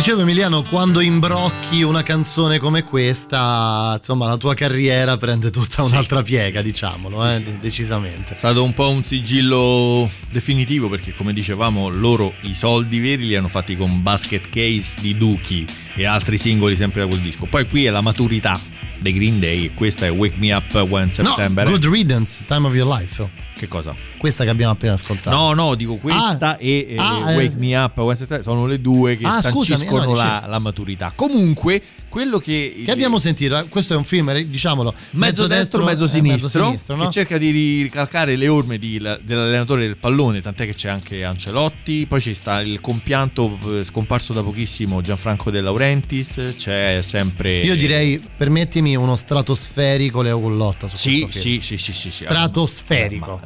Dicevo Emiliano, quando imbrocchi una canzone come questa, insomma, la tua carriera prende tutta un'altra piega, diciamolo, eh, de- decisamente.
È stato un po' un sigillo definitivo perché come dicevamo loro i soldi veri li hanno fatti con Basket Case di Dookie e altri singoli sempre da quel disco. Poi qui è la maturità dei Green Day e questa è Wake Me Up When
No,
September.
Good Riddance, Time of Your Life.
Che cosa?
Questa che abbiamo appena ascoltato.
No, no, dico questa
Ah,
e, e
ah, eh.
Wake Me Up sono le due che
Ah,
sanciscono
no,
la, la maturità. Comunque, quello che...
Che abbiamo sentito, eh, questo è un film, eh, diciamolo,
Mezzo destro, mezzo
e
sinistro,
sinistro, no?
che cerca di ri- ricalcare le orme di- la- dell'allenatore del pallone, tant'è che c'è anche Ancelotti, poi ci sta il compianto eh, scomparso da pochissimo Gianfranco De Laurentiis, c'è sempre...
Io direi, permettimi, uno stratosferico Leo Gullotta su
Sì, sì, sì, sì, sì, sì.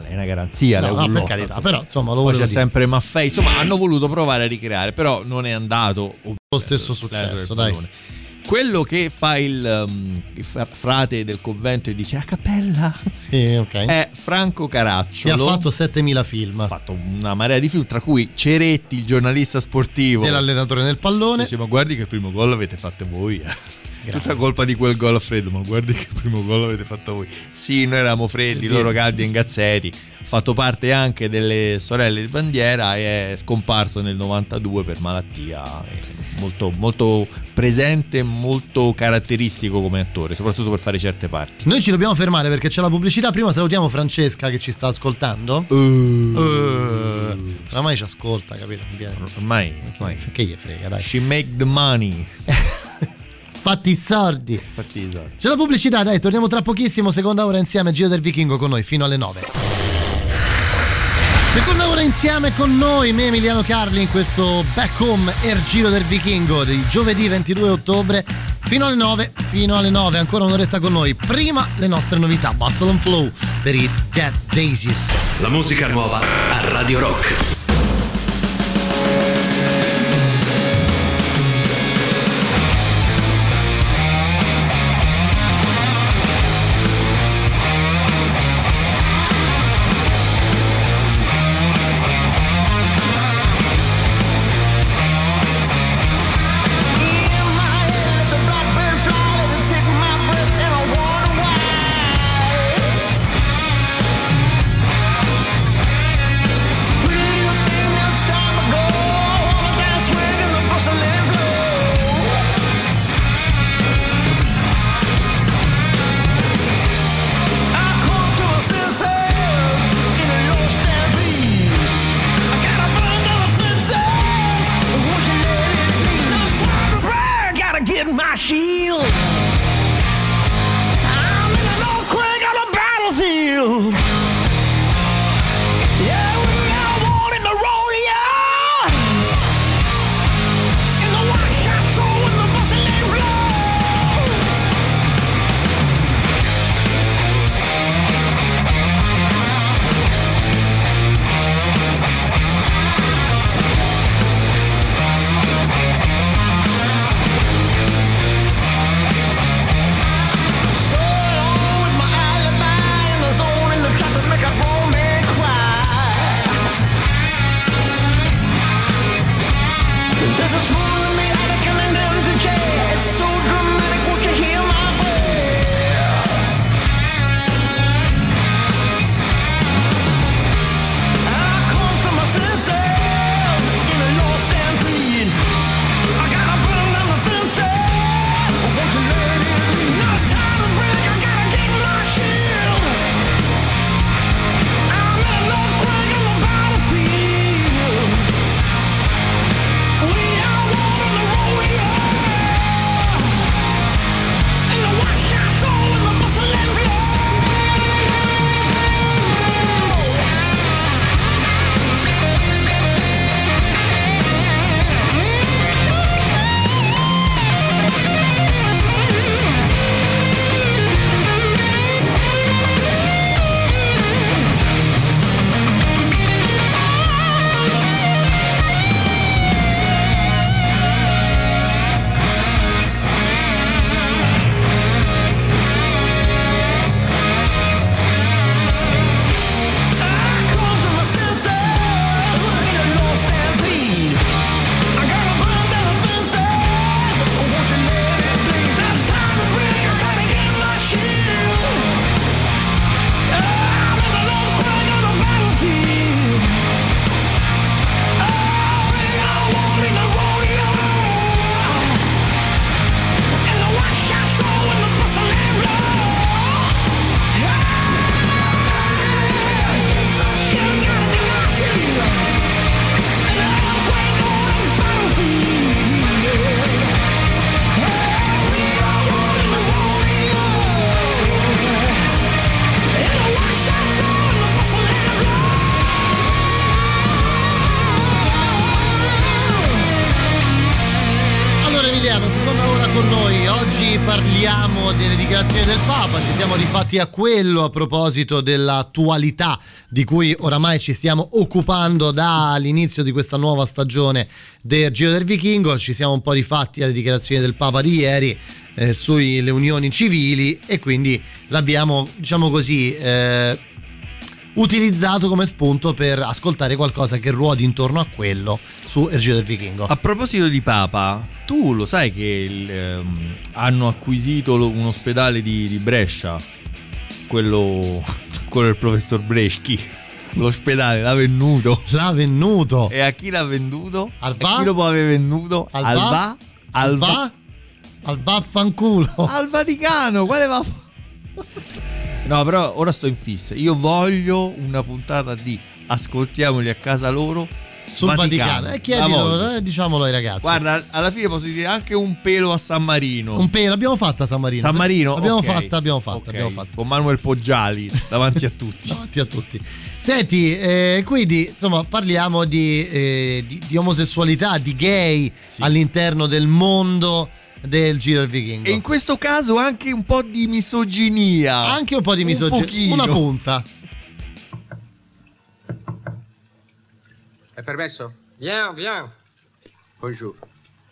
È una garanzia,
No, no, per carità, però, insomma, lo
Poi c'è
dire.
sempre Maffei, insomma hanno voluto provare a ricreare, però non è andato
Lo stesso
l'allenatore
successo,
del
dai.
pallone. Quello che fa il, um, il fra- frate del convento e dice a cappella
Sì, ok.
è Franco
Che ha fatto 7000 film.
ha fatto una marea di film, tra cui Ceretti, il giornalista sportivo.
Dell'allenatore nel pallone.
Dice, ma guardi che primo gol l'avete fatto voi. eh." Tutta colpa di quel gol a freddo, ma guardi che primo gol l'avete fatto voi. Sì, noi eravamo freddi, loro caldi e ingazzetti. Fatto parte anche delle sorelle di bandiera e è scomparso nel 92 per malattia. eh, Molto, molto presente, molto caratteristico come attore, soprattutto per fare certe parti.
Noi ci dobbiamo fermare perché c'è la pubblicità. Prima salutiamo Francesca che ci sta ascoltando. Uh, oramai ci ascolta, capito? Viene.
Ormai,
Che gli frega, dai.
She make the money.
Fatti i sordi.
Fatti i sordi.
C'è la pubblicità, dai, torniamo tra pochissimo. Seconda ora insieme, Giro del Vichingo con noi fino alle 9. Seconda ora insieme con noi, me Emiliano Carli in questo Back Home Air Giro del Vichingo di giovedì 22 ottobre fino alle 9, fino alle 9, ancora un'oretta con noi. Prima le nostre novità, Bustle and Flow per i Dead Daisies.
La musica nuova a Radio Rock.
Rifatti a quello a proposito dell'attualità di cui oramai ci stiamo occupando dall'inizio di questa nuova stagione del Giro del Vichingo, ci siamo un po' rifatti alle dichiarazioni del Papa di ieri eh, sulle unioni civili e quindi l'abbiamo, diciamo così, eh, utilizzato come spunto per ascoltare qualcosa che ruoti intorno a quello su Il Giro del Vichingo.
A proposito di Papa, tu lo sai che ehm, hanno acquisito un ospedale di, di Brescia? Quello, quello del professor Breschi. L'ospedale l'ha venduto.
L'ha venduto.
E a chi l'ha venduto?
Al
A
va?
chi lo può aver venduto?
Al
Al
va?
va?
Al va? Al vaffanculo.
Al Vaticano, quale va? No, però ora sto in fissa. Io voglio una puntata di ascoltiamoli a casa loro
Sul Vaticano. E
La
chiedilo, eh, diciamolo ai ragazzi.
Guarda, alla fine posso dire anche un pelo a San Marino.
Un pelo, l'abbiamo fatta San Marino.
San Marino?
L'abbiamo
Ok.
fatta, abbiamo fatta,
Ok.
abbiamo fatta.
Con Manuel Poggiali davanti a tutti.
Davanti a tutti. Senti, eh, quindi insomma parliamo di, eh, di- di omosessualità, di gay all'interno del mondo del Giro del Vichingo.
E in questo caso anche un po' di misoginia.
Anche un po' di misoginia.
pochino.
Una punta.
È permesso?
Viens, viens.
Bonjour.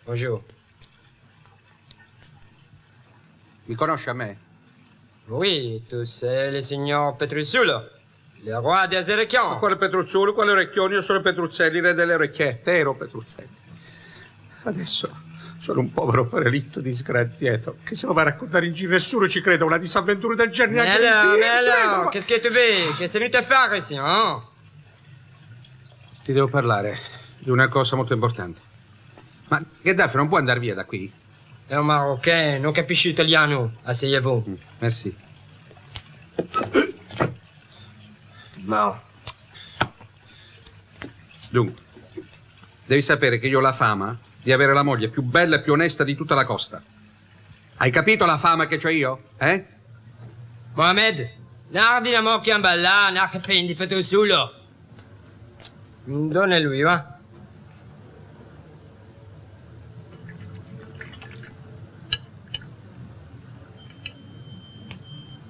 Bonjour.
Mi conosce a me?
Oui, tu sei le signor Petruzzullo, le roi des
Ma
Erecchions.
quale Petruzzolo, quale orecchioni? Io sono Petruzzelli, re delle orecchiette. Ero Petruzzelli. Adesso sono un povero parelitto disgraziato che se lo va a raccontare in giro nessuno ci crede a una disavventura del genere. Ma-
que tu veux? Qu'est-ce que tu fais faire ici, hein?
Ti devo parlare di una cosa molto importante. Ma Gheddafi non può andare via da qui?
È un marocain, non capisci l'italiano. Asseyez-vous.
Merci.
No.
Dunque, devi sapere che io ho la fama di avere la moglie più bella e più onesta di tutta la costa. Hai capito la fama che ho io? Eh?
Mohamed, nardi la mocchia balla, narca fendi Petruzzullo. Donna lui, va?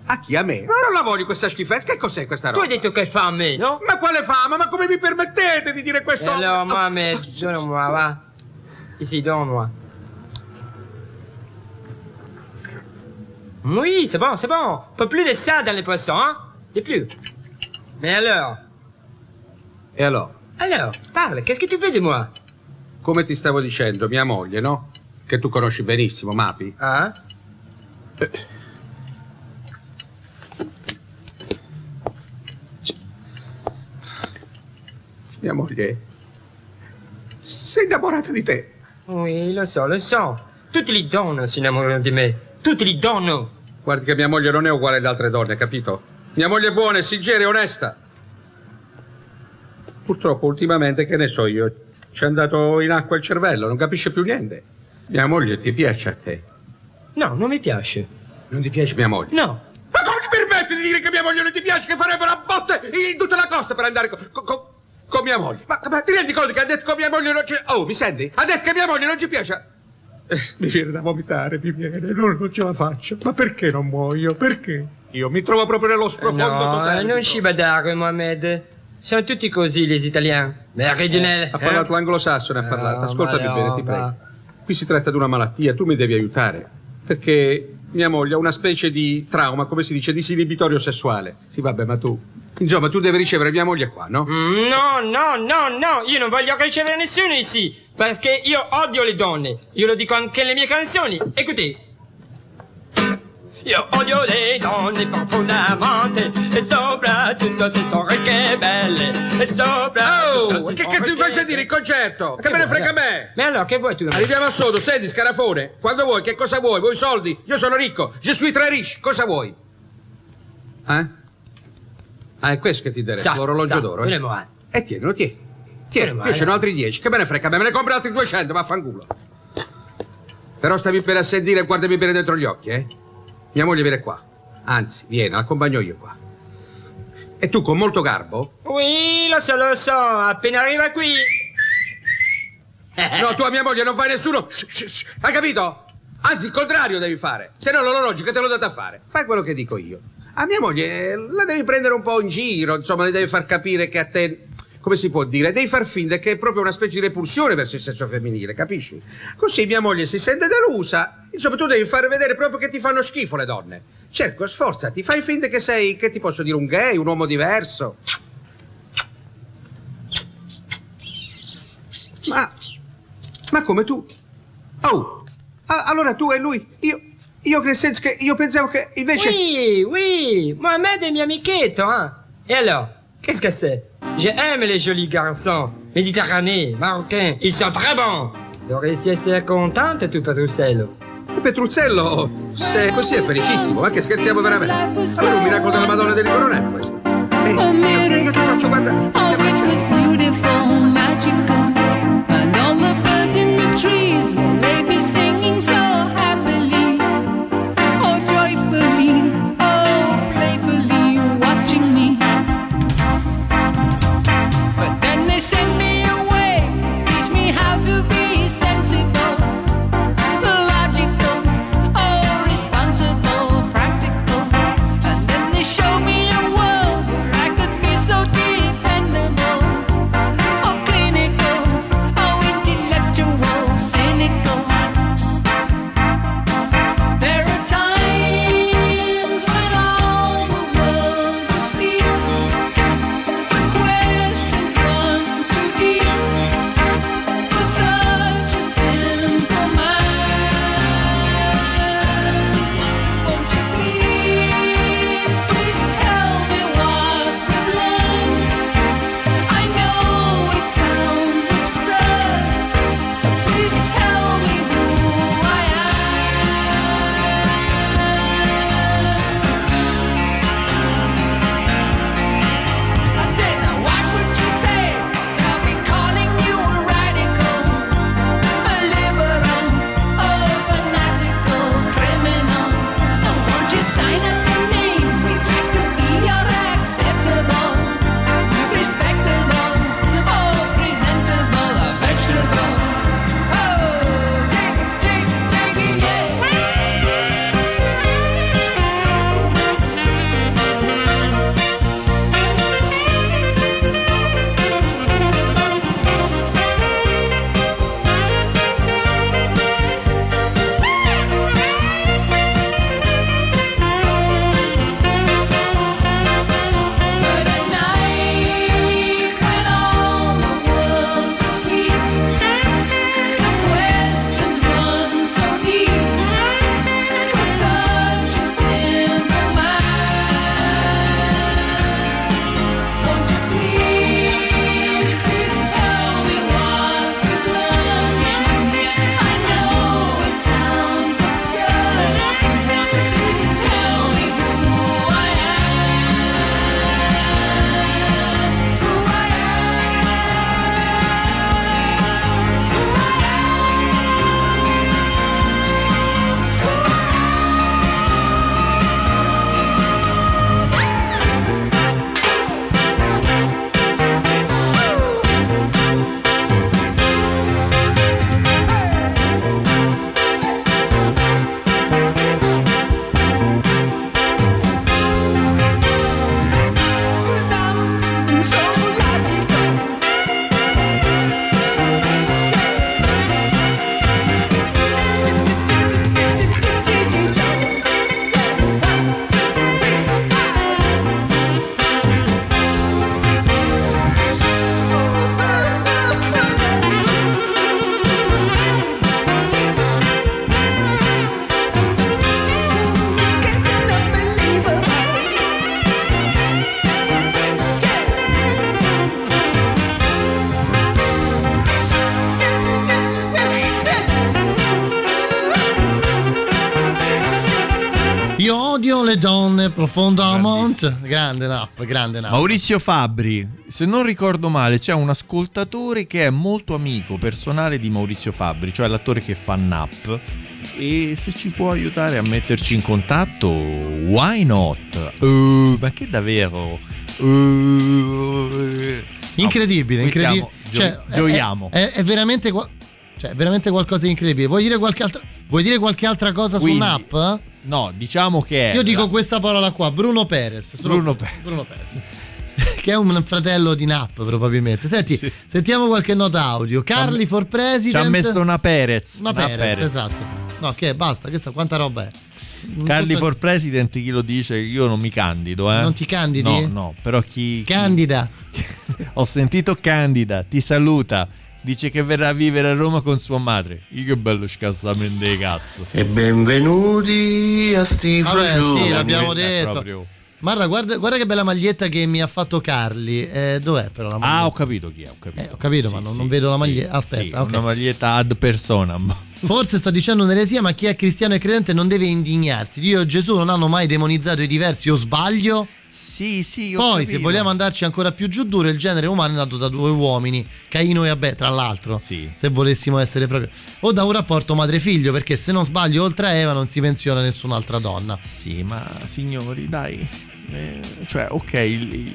A chi? A me? Ma non la voglio questa schifezza? Che cos'è questa
Tu
roba?
hai detto che fa a me, no?
Ma quale fama? Ma come mi permettete di dire questo?
Et alors, Mohamed, donne-moi, va. Ici, donne-moi. Oui, c'est bon, c'est bon. Pas plus de ça dans les poissons, hein? Et plus. Mais alors?
E allora?
Alors, parle, qu'est-ce que tu veux de moi?
Come ti stavo dicendo, mia moglie, no? Che tu conosci benissimo, Mapi.
Ah?
Mia moglie si è innamorata di te.
Oui, lo so, lo so. Tutti li donne si innamorano di me. Tutti li donne.
Guardi che mia moglie non è uguale alle altre donne, capito? Mia moglie è buona, è sincera e onesta. Purtroppo ultimamente, che ne so io, ci è andato in acqua il cervello, non capisce più niente. Mia moglie ti piace a te?
No, non mi piace.
Non ti piace mia moglie?
No.
Ma come ti permetti di dire che mia moglie non ti piace? Che farebbero a botte in tutta la costa per andare co- co- con mia moglie? Ma, ma ti rendi conto che ha detto che mia moglie non ci... Oh, mi senti? Ha detto che mia moglie non ci piace? Eh, Mi viene da vomitare, mi viene, non, non ce la faccio. Ma perché non muoio? Perché? Io mi trovo proprio nello sprofondo
No,
totale.
eh, non ci badare, Mohamed. Sono tutti così, gli italiani. Meridionale.
Ha parlato l'anglosassone, ha parlato.
No,
Ascoltami bene,
no,
ti prego. Qui si tratta di una malattia, tu mi devi aiutare. Perché mia moglie ha una specie di trauma, come si dice, disinibitorio sessuale. Sì, vabbè, ma tu. Insomma, tu devi ricevere mia moglie qua, no?
Mm, No, no, no, no, io non voglio ricevere nessuno ici, perché io odio le donne. Io lo dico anche nelle mie canzoni. Écoutez. Io odio le donne profondamente e soprattutto se sono ricche e belle e soprattutto
Oh, che cazzo mi fai sentire il concerto? Che, me ne frega a me?
Ma allora, che vuoi tu?
Arriviamo al sodo, senti, scarafone. Quando vuoi, che cosa vuoi? Vuoi soldi? Io sono ricco. Je suis très riche. Cosa vuoi? Eh? Ah, è questo che ti interessa,
Sa,
l'orologio
sa,
d'oro,
non
eh? E tienilo, tieni. Tieni,
Non è
io
male.
ce ne ho altri 10. Che me ne frega a me? Me ne compro altri 200, vaffanculo. Però stammi bene a sentire e guardami bene dentro gli occhi, eh? Mia moglie viene qua. Anzi, viene, l'accompagno io qua. E tu con molto garbo
Oui, lo so, lo so, appena arriva qui.
No, tu a mia moglie non fai nessuno. Hai capito?
Anzi, il contrario devi fare. Se no l'orologio che te l'ho dato a fare. Fai quello che dico io. A mia moglie la devi prendere un po' in giro, insomma, le devi far capire che a te. Come si può dire? Devi far finta che è proprio una specie di repulsione verso il sesso femminile, capisci? Così mia moglie si sente delusa. Insomma, tu devi far vedere proprio che ti fanno schifo le donne. Cerco, sforzati, fai finta che sei, che ti posso dire, un gay, un uomo diverso. Ma. Ma come tu? Oh! a- allora tu e lui. Io. Io nel che io pensavo che invece.
Oui, oui, Mohamed est mi amichetto, hein. Et alors, qu'est-ce que c'est J'aime les jolis garçons, méditerranéens, marocains, ils sont très bons. Dovresti essere contente tu, Petruzzello.
E Petruzzello, se così è felicissimo, ma che scherziamo veramente? Allora un miracolo della Madonna del Coronel questo. Ehi, io, io ti faccio guardare.
Donne profondamente. Grande Nap, grande Nap.
Maurizio Fabbri, se non ricordo male, c'è un ascoltatore che è molto amico personale di Maurizio Fabbri, cioè l'attore che fa Nap. E se ci può aiutare a metterci in contatto, why not? Uh, ma che davvero? Uh,
Incredibile,
qui
incredibile.
gio-
Cioè,
gioiamo.
È, è veramente. Cioè, è veramente qualcosa di incredibile. Vuoi dire qualche altra, vuoi dire qualche altra cosa
Quindi,
su un'app?
No, diciamo che è.
Io dico
la-
questa parola qua, Bruno Perez.
Bruno
questo, Bruno Perez. che è un fratello di Nap probabilmente. Senti, sentiamo qualche nota audio. Carly for
Ci
President.
ha messo una Perez.
Una Perez, esatto. No, che basta, questa quanta roba è? Tutto-
for President, chi lo dice? Io non mi candido, eh.
Non ti candidi?
No, no, però chi... chi-
Candida.
Ho sentito Candida, ti saluta. Dice che verrà a vivere a Roma con sua madre. Io che bello scassamento di cazzo.
E benvenuti a sti
Vabbè, sì, l'abbiamo detto.
proprio-
Marra, guarda, guarda che bella maglietta che mi ha fatto Carly. Eh, dov'è però la maglietta?
Ah, ho capito chi è, ho capito.
Eh, ho capito, ma non, non vedo la maglietta. Aspetta,
Sì,
ok.
Una maglietta ad personam.
Forse sto dicendo un'eresia, ma chi è cristiano e credente non deve indignarsi. Dio e Gesù non hanno mai demonizzato i diversi, o sbaglio?
Sì, sì,
Poi,
capito.
se vogliamo andarci ancora più giù duro, il genere umano è nato da due uomini, Caino e Abè, tra l'altro. Se volessimo essere proprio. O da un rapporto madre-figlio, perché se non sbaglio, oltre a Eva non si pensiona nessun'altra donna.
Sì, ma signori, dai. eh, cioè, ok,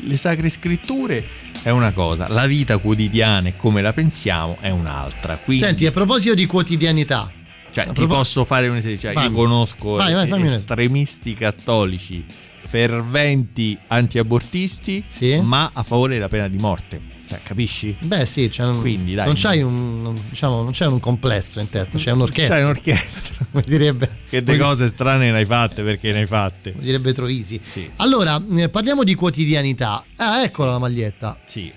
le sacre scritture è una cosa, la vita quotidiana e come la pensiamo è un'altra. Quindi,
Senti, a proposito di quotidianità,
cioè, ti
propos-
posso fare un esempio. Cioè,
Vai.
io conosco
Vai, vai,
estremisti cattolici, ferventi antiabortisti, ma a favore della pena di morte. Cioè, capisci?
Beh, sì, un-
Quindi, dai.
non c'hai un, diciamo, non c'è un complesso in testa, c'è un'orchestra.
C'è un'orchestra.
Come direbbe,
Che de cose strane ne hai fatte perché ne hai fatte.
come direbbe Troisi. Allora, eh, parliamo di quotidianità. Ah, eccola la maglietta.
Sì.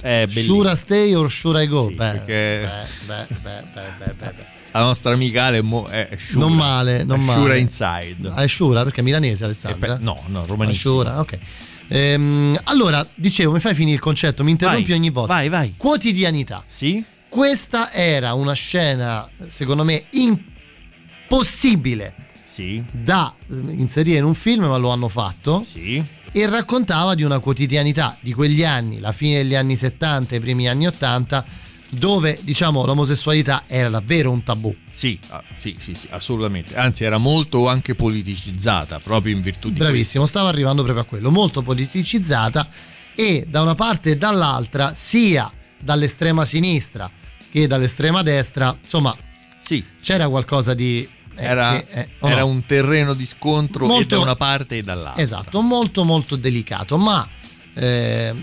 È bellissimo.
Sure I stay or sure I go? beh,
perché-
beh, beh, beh, beh, beh, beh.
La nostra amica Ale è Shura.
Non male, non
È
male.
Shura Inside.
Ah, è Shura perché è milanese Alessandra?
Eh, no, no,
Ah,
romanissima.
Shura, ok. Ehm, allora, dicevo, mi fai finire il concetto, mi interrompi
Vai,
ogni volta.
vai, vai.
Quotidianità.
Sì?
Questa era una scena, secondo me, impossibile
Sì.
da inserire in un film, ma lo hanno fatto.
Sì.
E raccontava di una quotidianità di quegli anni, la fine degli anni 70 e i primi anni 80, dove diciamo l'omosessualità era davvero un tabù.
Sì, ah, sì, sì, sì, assolutamente. Anzi, era molto anche politicizzata, proprio in virtù di
Bravissimo, stavo arrivando proprio a quello, molto politicizzata e da una parte e dall'altra, sia dall'estrema sinistra che dall'estrema destra, insomma,
sì.
c'era qualcosa di... eh,
Era,
che, eh,
era
no?
un terreno di scontro
Molto-
da una parte e dall'altra.
Esatto, molto molto delicato, ma eh,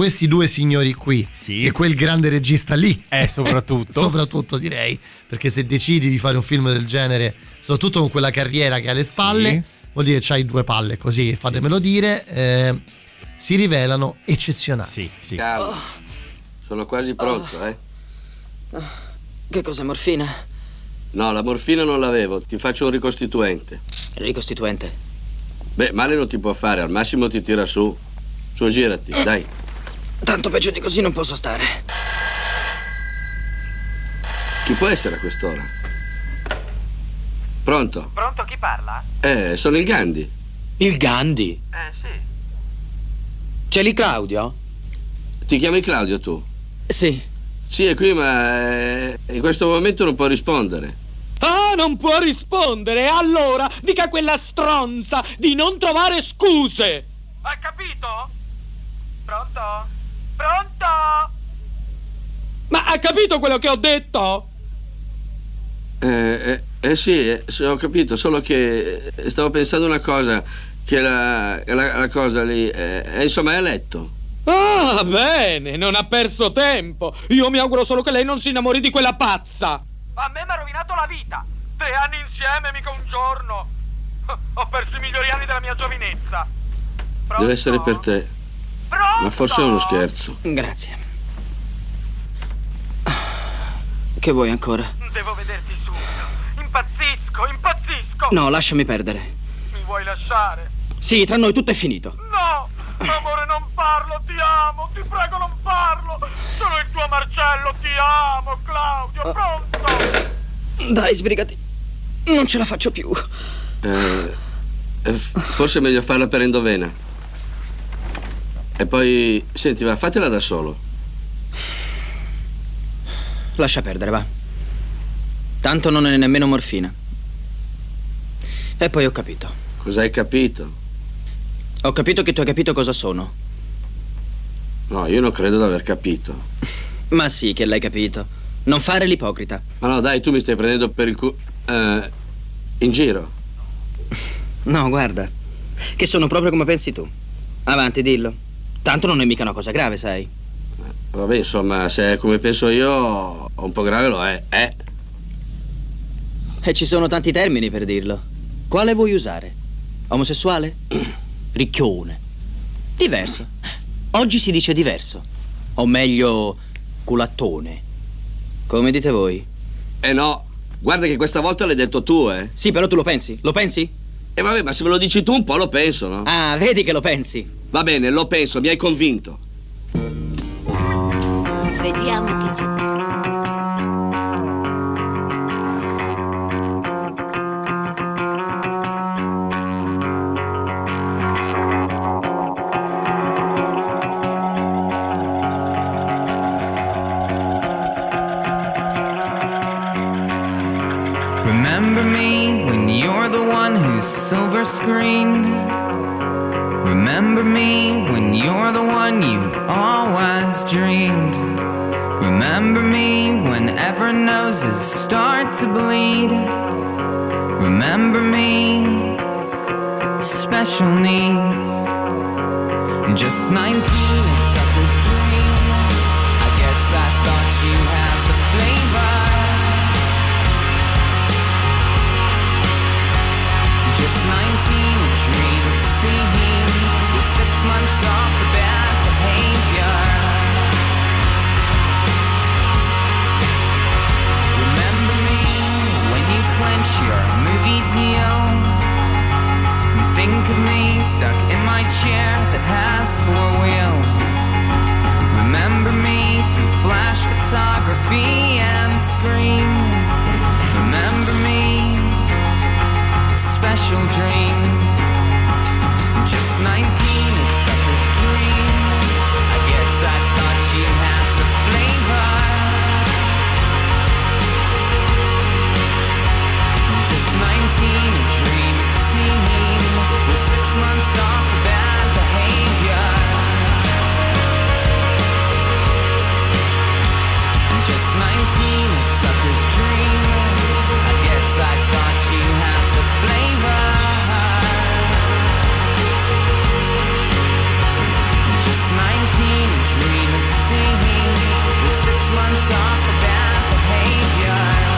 questi due signori qui e quel grande regista lì,
Eh, soprattutto.
soprattutto direi, perché se decidi di fare un film del genere, soprattutto con quella carriera che ha alle spalle,
Sì.
vuol dire che c'hai due palle, così fatemelo dire, eh, si rivelano eccezionali.
Sì, sì.
Calma. Sono quasi pronto, eh.
Che cos'è morfina?
No, la morfina non l'avevo. Ti faccio un ricostituente.
Ricostituente.
Beh, male non ti può fare, al massimo ti tira su. Su, girati, dai.
Tanto peggio di così non posso stare.
Chi può essere a quest'ora? Pronto?
Pronto, chi parla?
Eh, sono il Gandhi.
Il Gandhi.
Eh, sì.
C'è lì Claudio?
Ti chiami Claudio tu?
Sì.
Sì, è qui, ma eh, in questo momento non può rispondere.
Ah, non può rispondere! Allora dica a quella stronza di non trovare scuse!
Ha capito? Pronto? Pronto?
Ma ha capito quello che ho detto?
Eh, eh, eh sì, eh, ho capito, solo che eh, stavo pensando una cosa, che la, la- la cosa lì, eh, eh, insomma, è a letto.
Ah, bene, non ha perso tempo. Io mi auguro solo che lei non si innamori di quella pazza.
A me mi ha rovinato la vita. Tre anni insieme, mica un giorno. Ho perso i migliori anni della mia giovinezza.
Deve essere per te. Ma forse è uno scherzo.
Grazie. Che vuoi ancora? Devo vederti subito. Impazzisco, impazzisco. No, lasciami perdere. Mi vuoi lasciare? Sì, tra noi tutto è finito. No! Amore, non parlo, ti amo, ti prego non parlo. Sono il tuo Marcello, ti amo, Claudio, pronto? Dai, sbrigati. Non ce la faccio più.
Eh, eh, forse è meglio farla per endovena. E poi, senti, va, fatela da solo.
Lascia perdere, va. Tanto non è nemmeno morfina. E poi ho capito.
Cosa hai capito?
Ho capito che tu hai capito cosa sono.
No, io non credo di aver capito.
Ma sì che l'hai capito. Non fare l'ipocrita.
Ma no, dai, tu mi stai prendendo per il cu... eh, in giro.
No, guarda, che sono proprio come pensi tu. Avanti, dillo. Tanto non è mica una cosa grave, sai.
Vabbè, insomma, se è come penso io, un po' grave lo è. Eh.
E ci sono tanti termini per dirlo. Quale vuoi usare? Omosessuale? Ricchione. Diverso. Oggi si dice diverso. O meglio, culattone. Come dite voi?
Eh no, guarda che questa volta l'hai detto tu, eh.
Sì, però tu lo pensi? Lo pensi?
E vabbè, ma se me lo dici tu un po' lo penso, no?
Ah, vedi che lo pensi.
Va bene, lo penso, mi hai convinto.
Vediamo che c'è.
Who's silver screened. Remember me when you're the one you always dreamed. Remember me whenever noses start to bleed. Remember me, special needs. Just 19, Just 19, a dream seeing with six months off for bad behavior. Remember me when you your movie deal. Think of me stuck in my chair that has four wheels. Remember me through flash photography and screens. Remember me special dreams. Just 19, a sucker's dream. I guess I thought you had the flavor. Just 19, a dream of seeing with six months off for bad behavior. Just 19, a sucker's dream. Dream of seeing with six months off for bad behavior.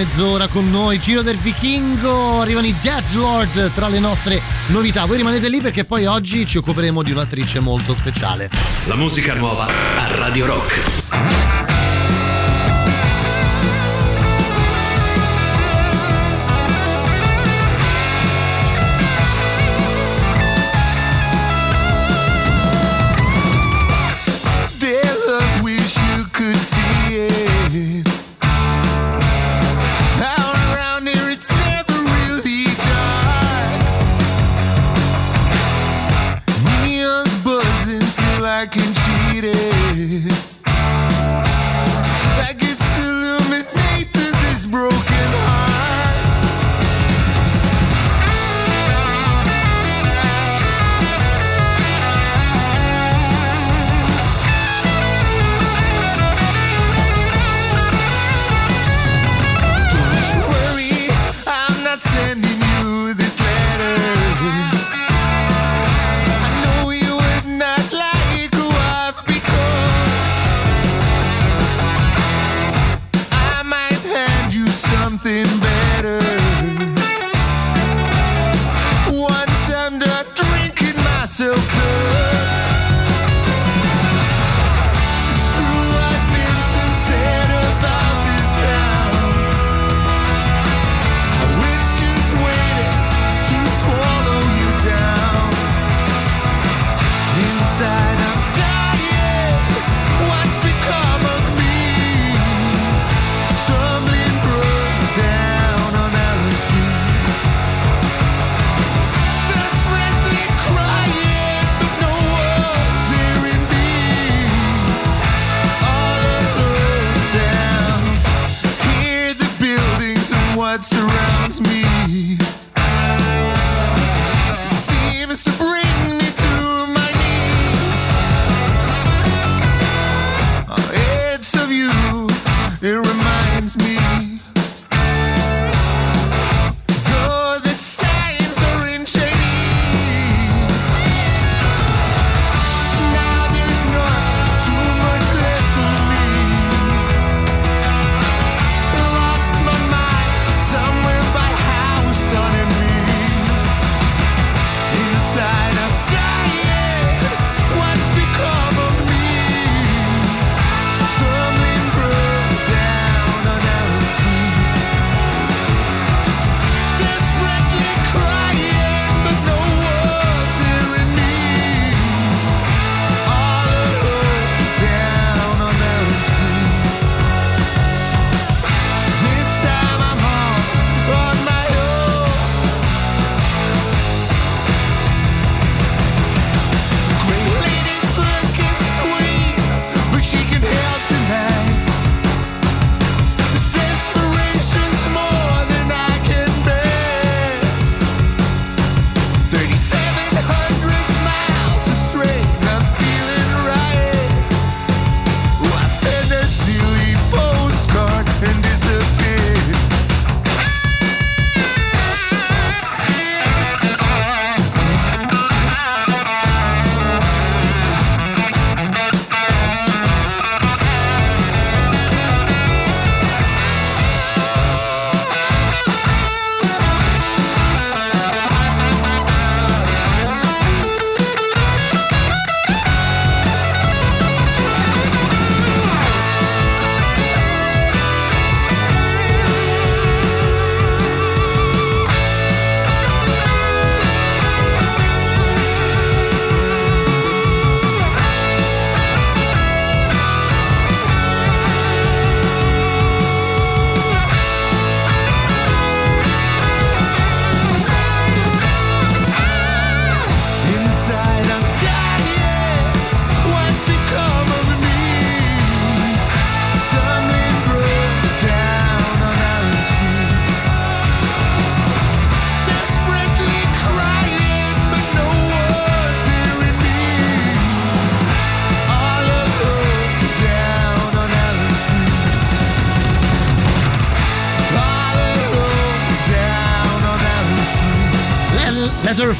mezz'ora con noi. Giro del Vichingo, arrivano i Jazz Lord tra le nostre novità. Voi rimanete lì perché poi oggi ci occuperemo di un'attrice molto speciale.
La musica nuova a Radio Rock.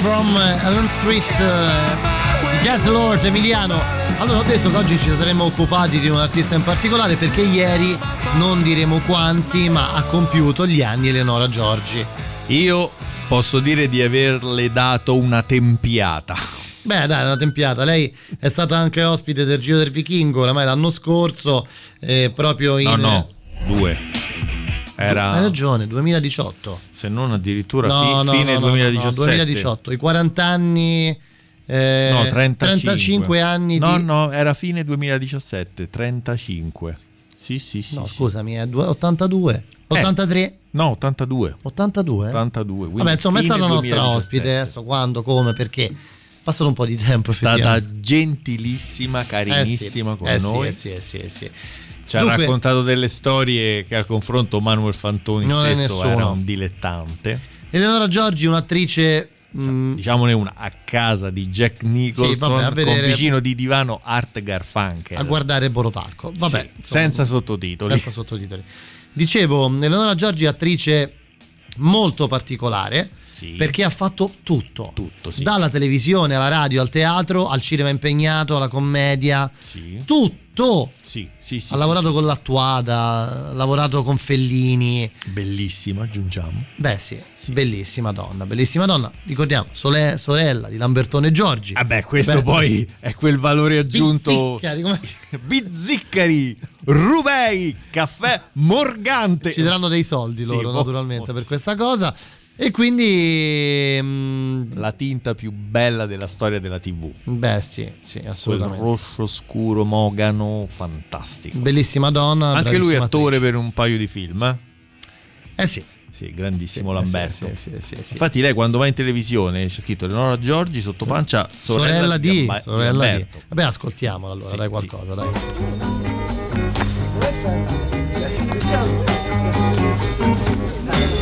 from eh, Alan Street uh, eh, Get Lord Emiliano. Allora ho detto che oggi ci saremmo occupati di un artista in particolare perché ieri, non diremo quanti, ma ha compiuto gli anni Eleonora Giorgi.
Io posso dire di averle dato una tempiata.
Beh dai, una tempiata. Lei è stata anche ospite del Giro del Vichingo oramai l'anno scorso, eh, proprio in...
No, no, due era...
Hai ragione, 2018.
Se non addirittura
No,
fi-
no,
fine
no, no,
2017.
no, 2018, i 40 anni. eh,
No, 35.
35 anni
No,
di.
no, era fine 2017, 35. Sì, sì, sì.
No,
sì.
scusami, è due- 82, 83.
No, 82.
82?
82. quindi
Vabbè, insomma, è stata nostra
2017.
ospite. Adesso quando, come, perché? È passato un po' di tempo,
È stata gentilissima, carinissima
Eh sì,
con
eh sì,
noi.
eh sì, eh sì, eh sì.
Ci ha raccontato delle storie che al confronto Manuel Fantoni
Non
stesso era un dilettante.
Eleonora Giorgi, un'attrice. mm,
Diciamone una a casa di Jack Nicholson
Sì, vabbè, a
con
vedere-
vicino di divano Art Garfunkel.
a guardare Borotalco. Vabbè,
Sì,
insomma,
senza sottotitoli.
senza sottotitoli. Dicevo, Eleonora Giorgi attrice molto particolare perché ha fatto tutto.
sì.
Dalla televisione alla radio, al teatro, al cinema impegnato, alla commedia. Tutto.
Sì, sì, sì,
ha lavorato con l'Attuada, ha lavorato con Fellini.
Bellissima, aggiungiamo.
Beh sì, bellissima donna, bellissima donna. Ricordiamo, sole- sorella di Lambertone Giorgi.
Vabbè, questo
Beh,
poi è quel valore aggiunto.
Bizzicari, come-
Bizzicari, Rubei, caffè Morgante.
Ci daranno dei soldi loro, naturalmente, per questa cosa. E quindi. mm,
La tinta più bella della storia della TV.
beh, sì, sì,
Quel
assolutamente.
rosso scuro mogano, fantastico.
Bellissima donna.
Anche lui è attore
attrice.
per un paio di film, eh?
Eh sì.
Sì, grandissimo
Sì,
Lamberto.
sì, sì, sì, sì.
Infatti lei quando va in televisione c'è scritto Eleonora Giorgi sotto pancia sorella,
Sorella di,
Gamba-
sorella di.
Lamberto.
Vabbè, ascoltiamola allora,
Sì,
dai
sì.
qualcosa, dai.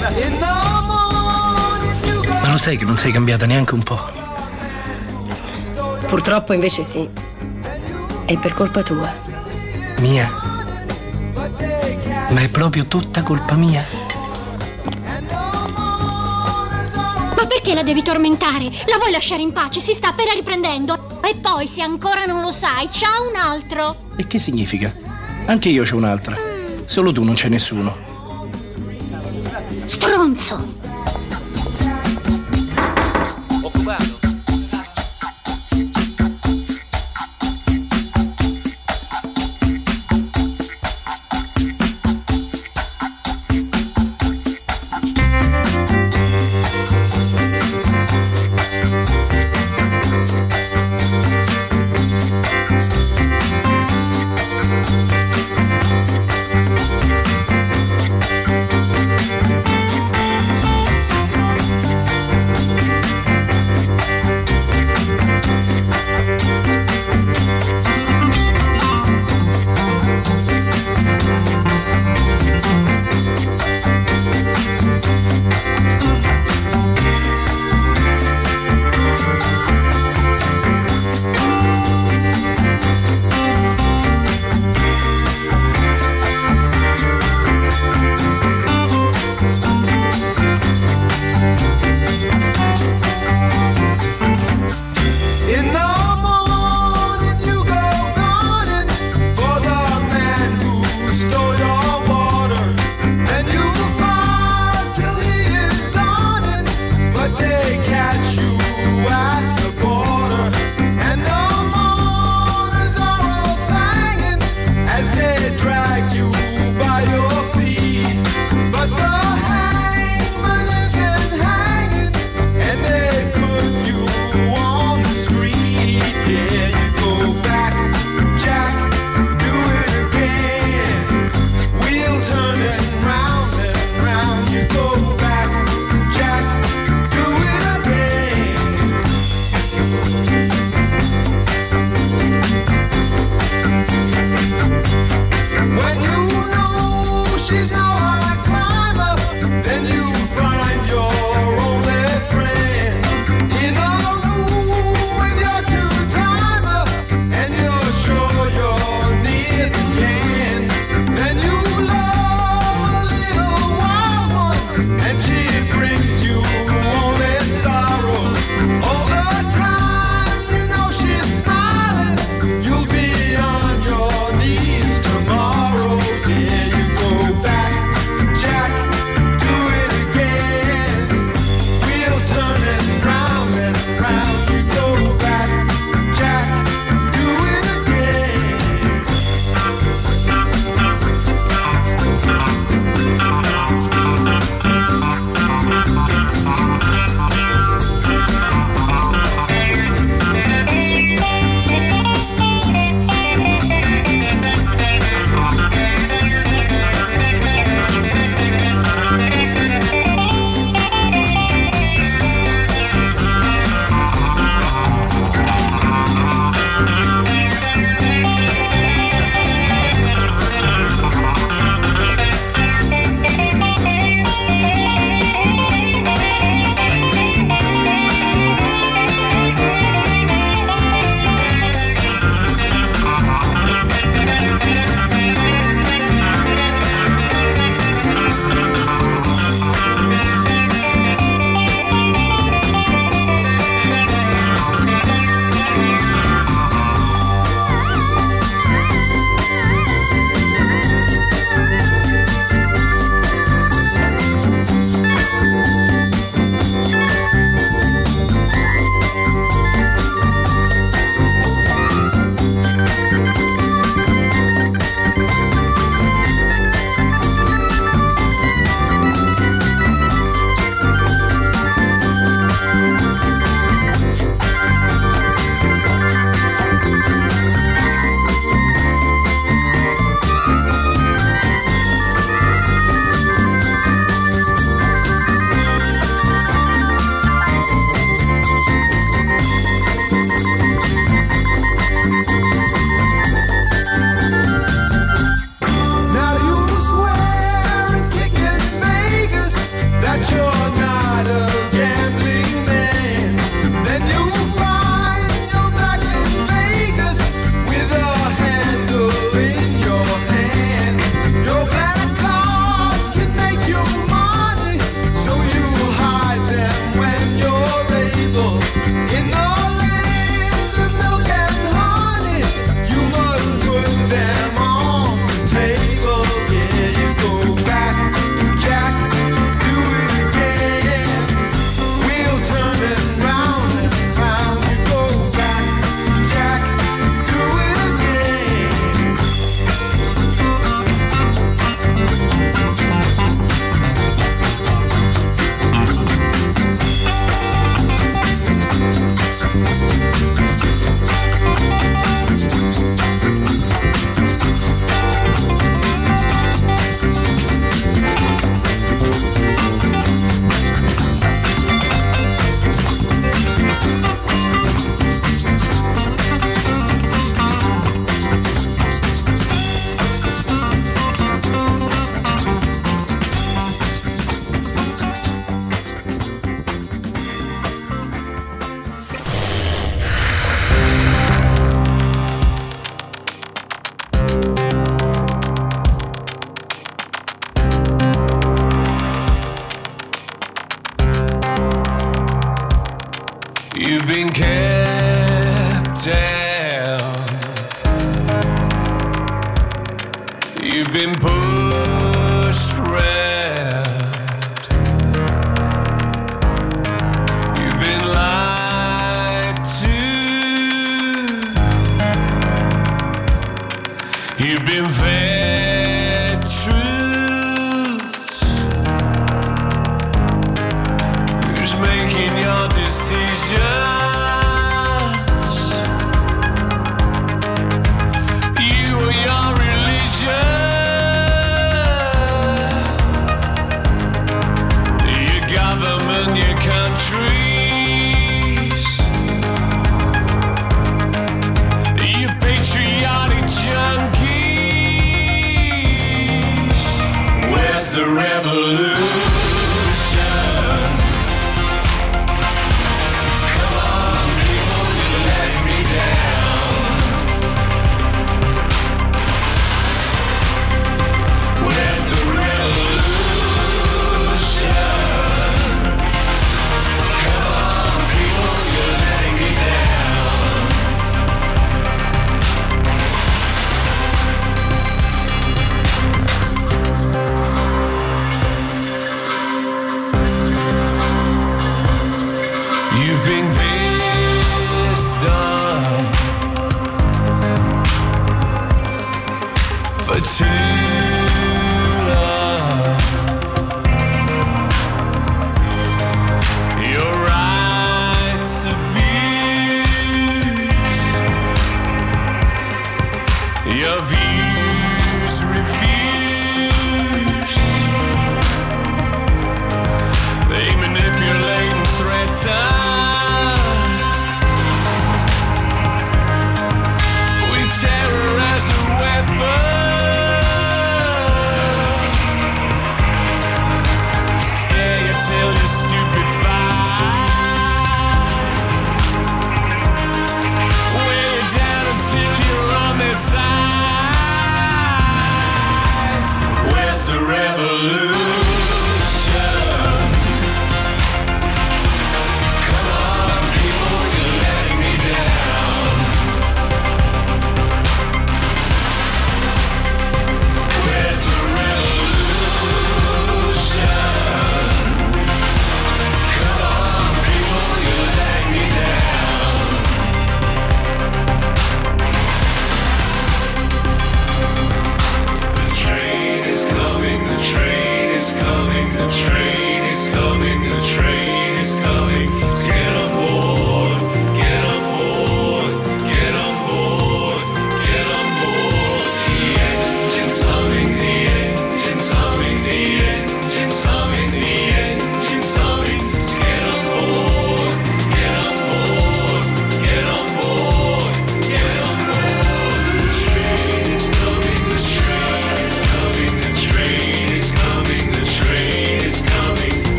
Ma lo sai che non sei cambiata neanche un po'?
Purtroppo invece sì. E per colpa tua.
Mia. Ma è proprio tutta colpa mia.
Ma perché la devi tormentare? La vuoi lasciare in pace? Si sta appena riprendendo. E poi, se ancora non lo sai, c'ha un altro.
E che significa? Anche io c'ho un'altra. Solo tu non c'è nessuno.
Stronzo!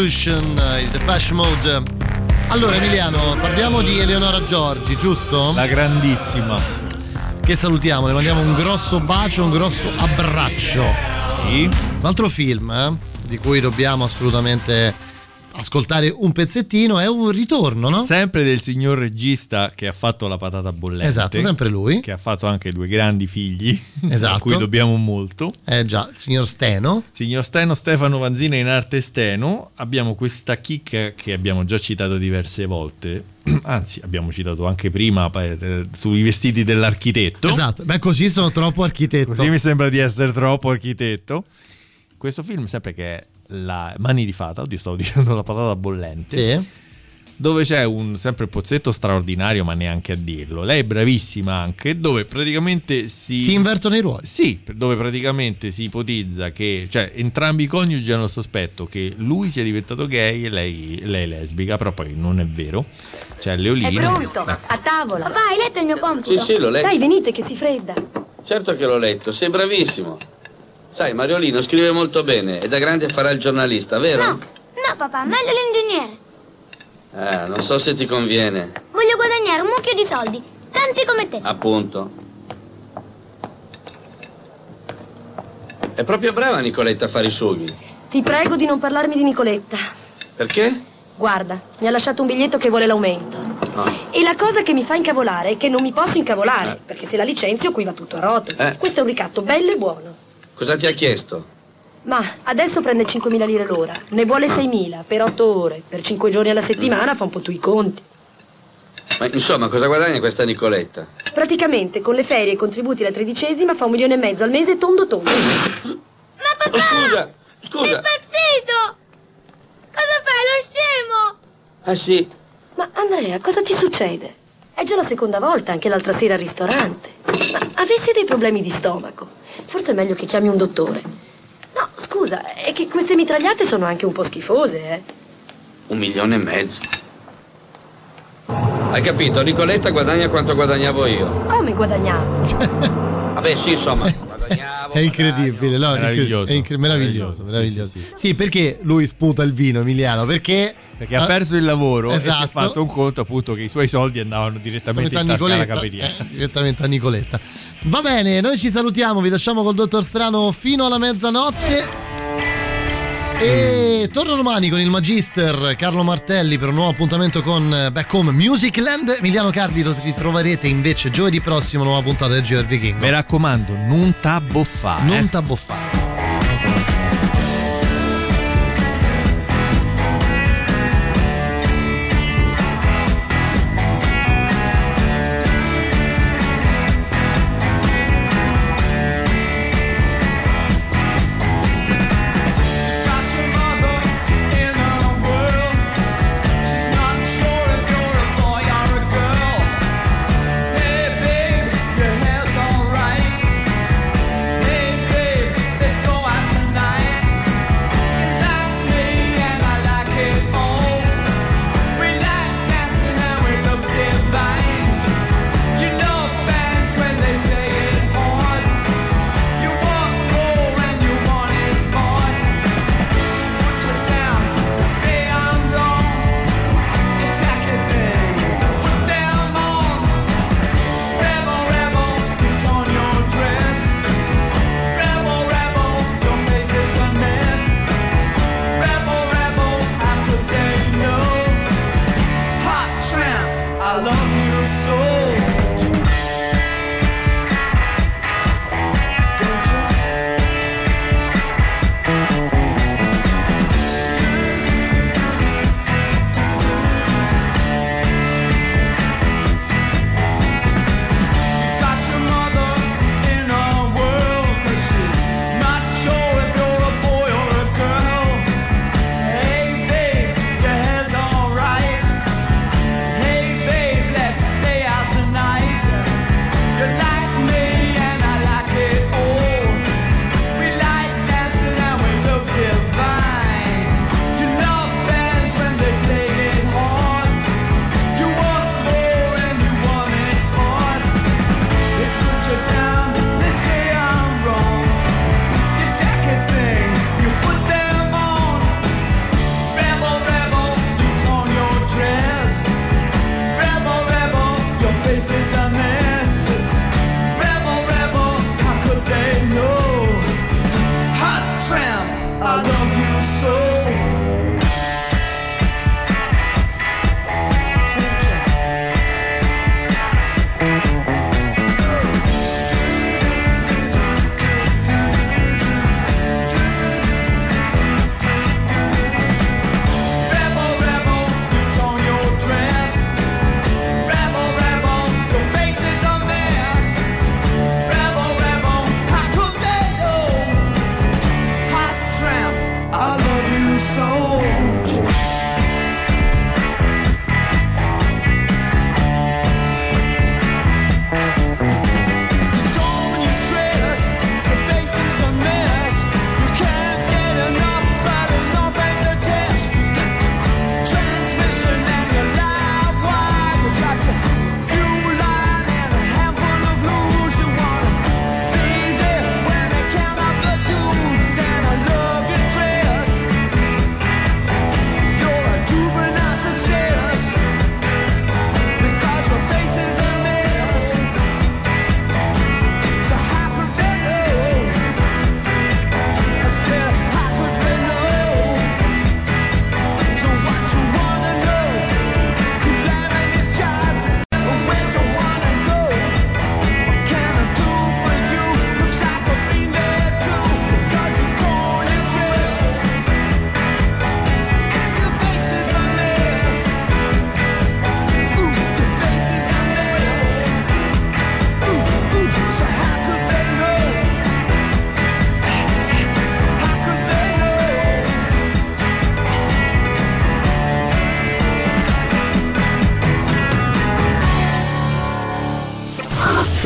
Revolution,
eh, il Depeche Mode. Allora Emiliano, parliamo di Eleonora Giorgi, giusto?
La grandissima.
Che salutiamo, le mandiamo un grosso bacio, un grosso abbraccio. Sì. Un altro film eh, di cui dobbiamo assolutamente ascoltare un pezzettino è un ritorno, no?
Sempre del signor regista che ha fatto la patata bollente.
Esatto, sempre lui.
Che ha fatto anche due grandi figli,
esatto.
a cui esatto. dobbiamo molto.
Eh già, signor Steno.
Signor Steno, Stefano Vanzina in arte Steno. Abbiamo questa chicca che abbiamo già citato diverse volte. Anzi, abbiamo citato anche prima eh, sui vestiti dell'architetto.
Esatto, beh così sono troppo architetto.
Così mi sembra di essere troppo architetto. Questo film, sempre che è la Mani di Fata, oddio stavo dicendo la patata bollente.
Sì.
Dove c'è un sempre pozzetto straordinario, ma neanche a dirlo. Lei è bravissima anche, dove praticamente si.
Si invertono i ruoli.
Sì, dove praticamente si ipotizza che, cioè, entrambi i coniugi hanno il sospetto che lui sia diventato gay e lei, lei è lesbica, però poi non è vero. C'è Leolina.
È pronto,
Eh,
a tavola. Papà, hai letto il mio compito?
Sì, sì, l'ho letto.
Dai, venite che si fredda.
Certo che l'ho letto, sei bravissimo. Sai, Mariolino scrive molto bene e da grande farà il giornalista, vero?
No, no papà, meglio l'ingegnere.
Eh, non so se ti conviene.
Voglio guadagnare un mucchio di soldi, tanti come te.
Appunto. È proprio brava Nicoletta a fare i sughi.
Ti prego di non parlarmi di Nicoletta.
Perché?
Guarda, mi ha lasciato un biglietto che vuole l'aumento.
Ah.
E la cosa che mi fa incavolare è che non mi posso incavolare,
Eh.
perché se la licenzio qui va tutto a rotolo.
Eh.
Questo è un ricatto bello e buono.
Cosa ti ha chiesto?
Ma adesso prende 5.000 lire l'ora, ne vuole 6.000 per 8 ore, per 5 giorni alla settimana fa un po' tu i conti.
Ma insomma, cosa guadagna questa Nicoletta?
Praticamente con le ferie e i contributi la tredicesima fa un milione e mezzo al mese tondo tondo.
Oh, scusa, scusa.
Impazzito! Cosa fai, lo scemo?
Ah sì?
Ma Andrea, cosa ti succede? È già la seconda volta, anche l'altra sera al ristorante. Ma avessi dei problemi di stomaco, forse è meglio che chiami un dottore. No, scusa, è che queste mitragliate sono anche un po' schifose, eh.
Un milione e mezzo. Hai capito? Nicoletta guadagna quanto guadagnavo io.
Come guadagniamo?
Vabbè, sì, insomma.
È incredibile, no?
Meraviglioso.
È incre- meraviglioso, meraviglioso. Sì, perché lui sputa il vino, Emiliano? Perché
Perché ha perso il lavoro e si è
Esatto.
fatto un conto appunto che i suoi soldi andavano direttamente alla caperiera.
eh, direttamente a Nicoletta. Va bene, noi ci salutiamo, vi lasciamo col dottor Strano fino alla mezzanotte. E torno domani con il Magister Carlo Martelli per un nuovo appuntamento con Back Home Music Land. Emiliano Cardi lo ritroverete invece giovedì prossimo, nuova puntata del GR King.
Mi raccomando, non t'abboffare.
Non t'abboffare.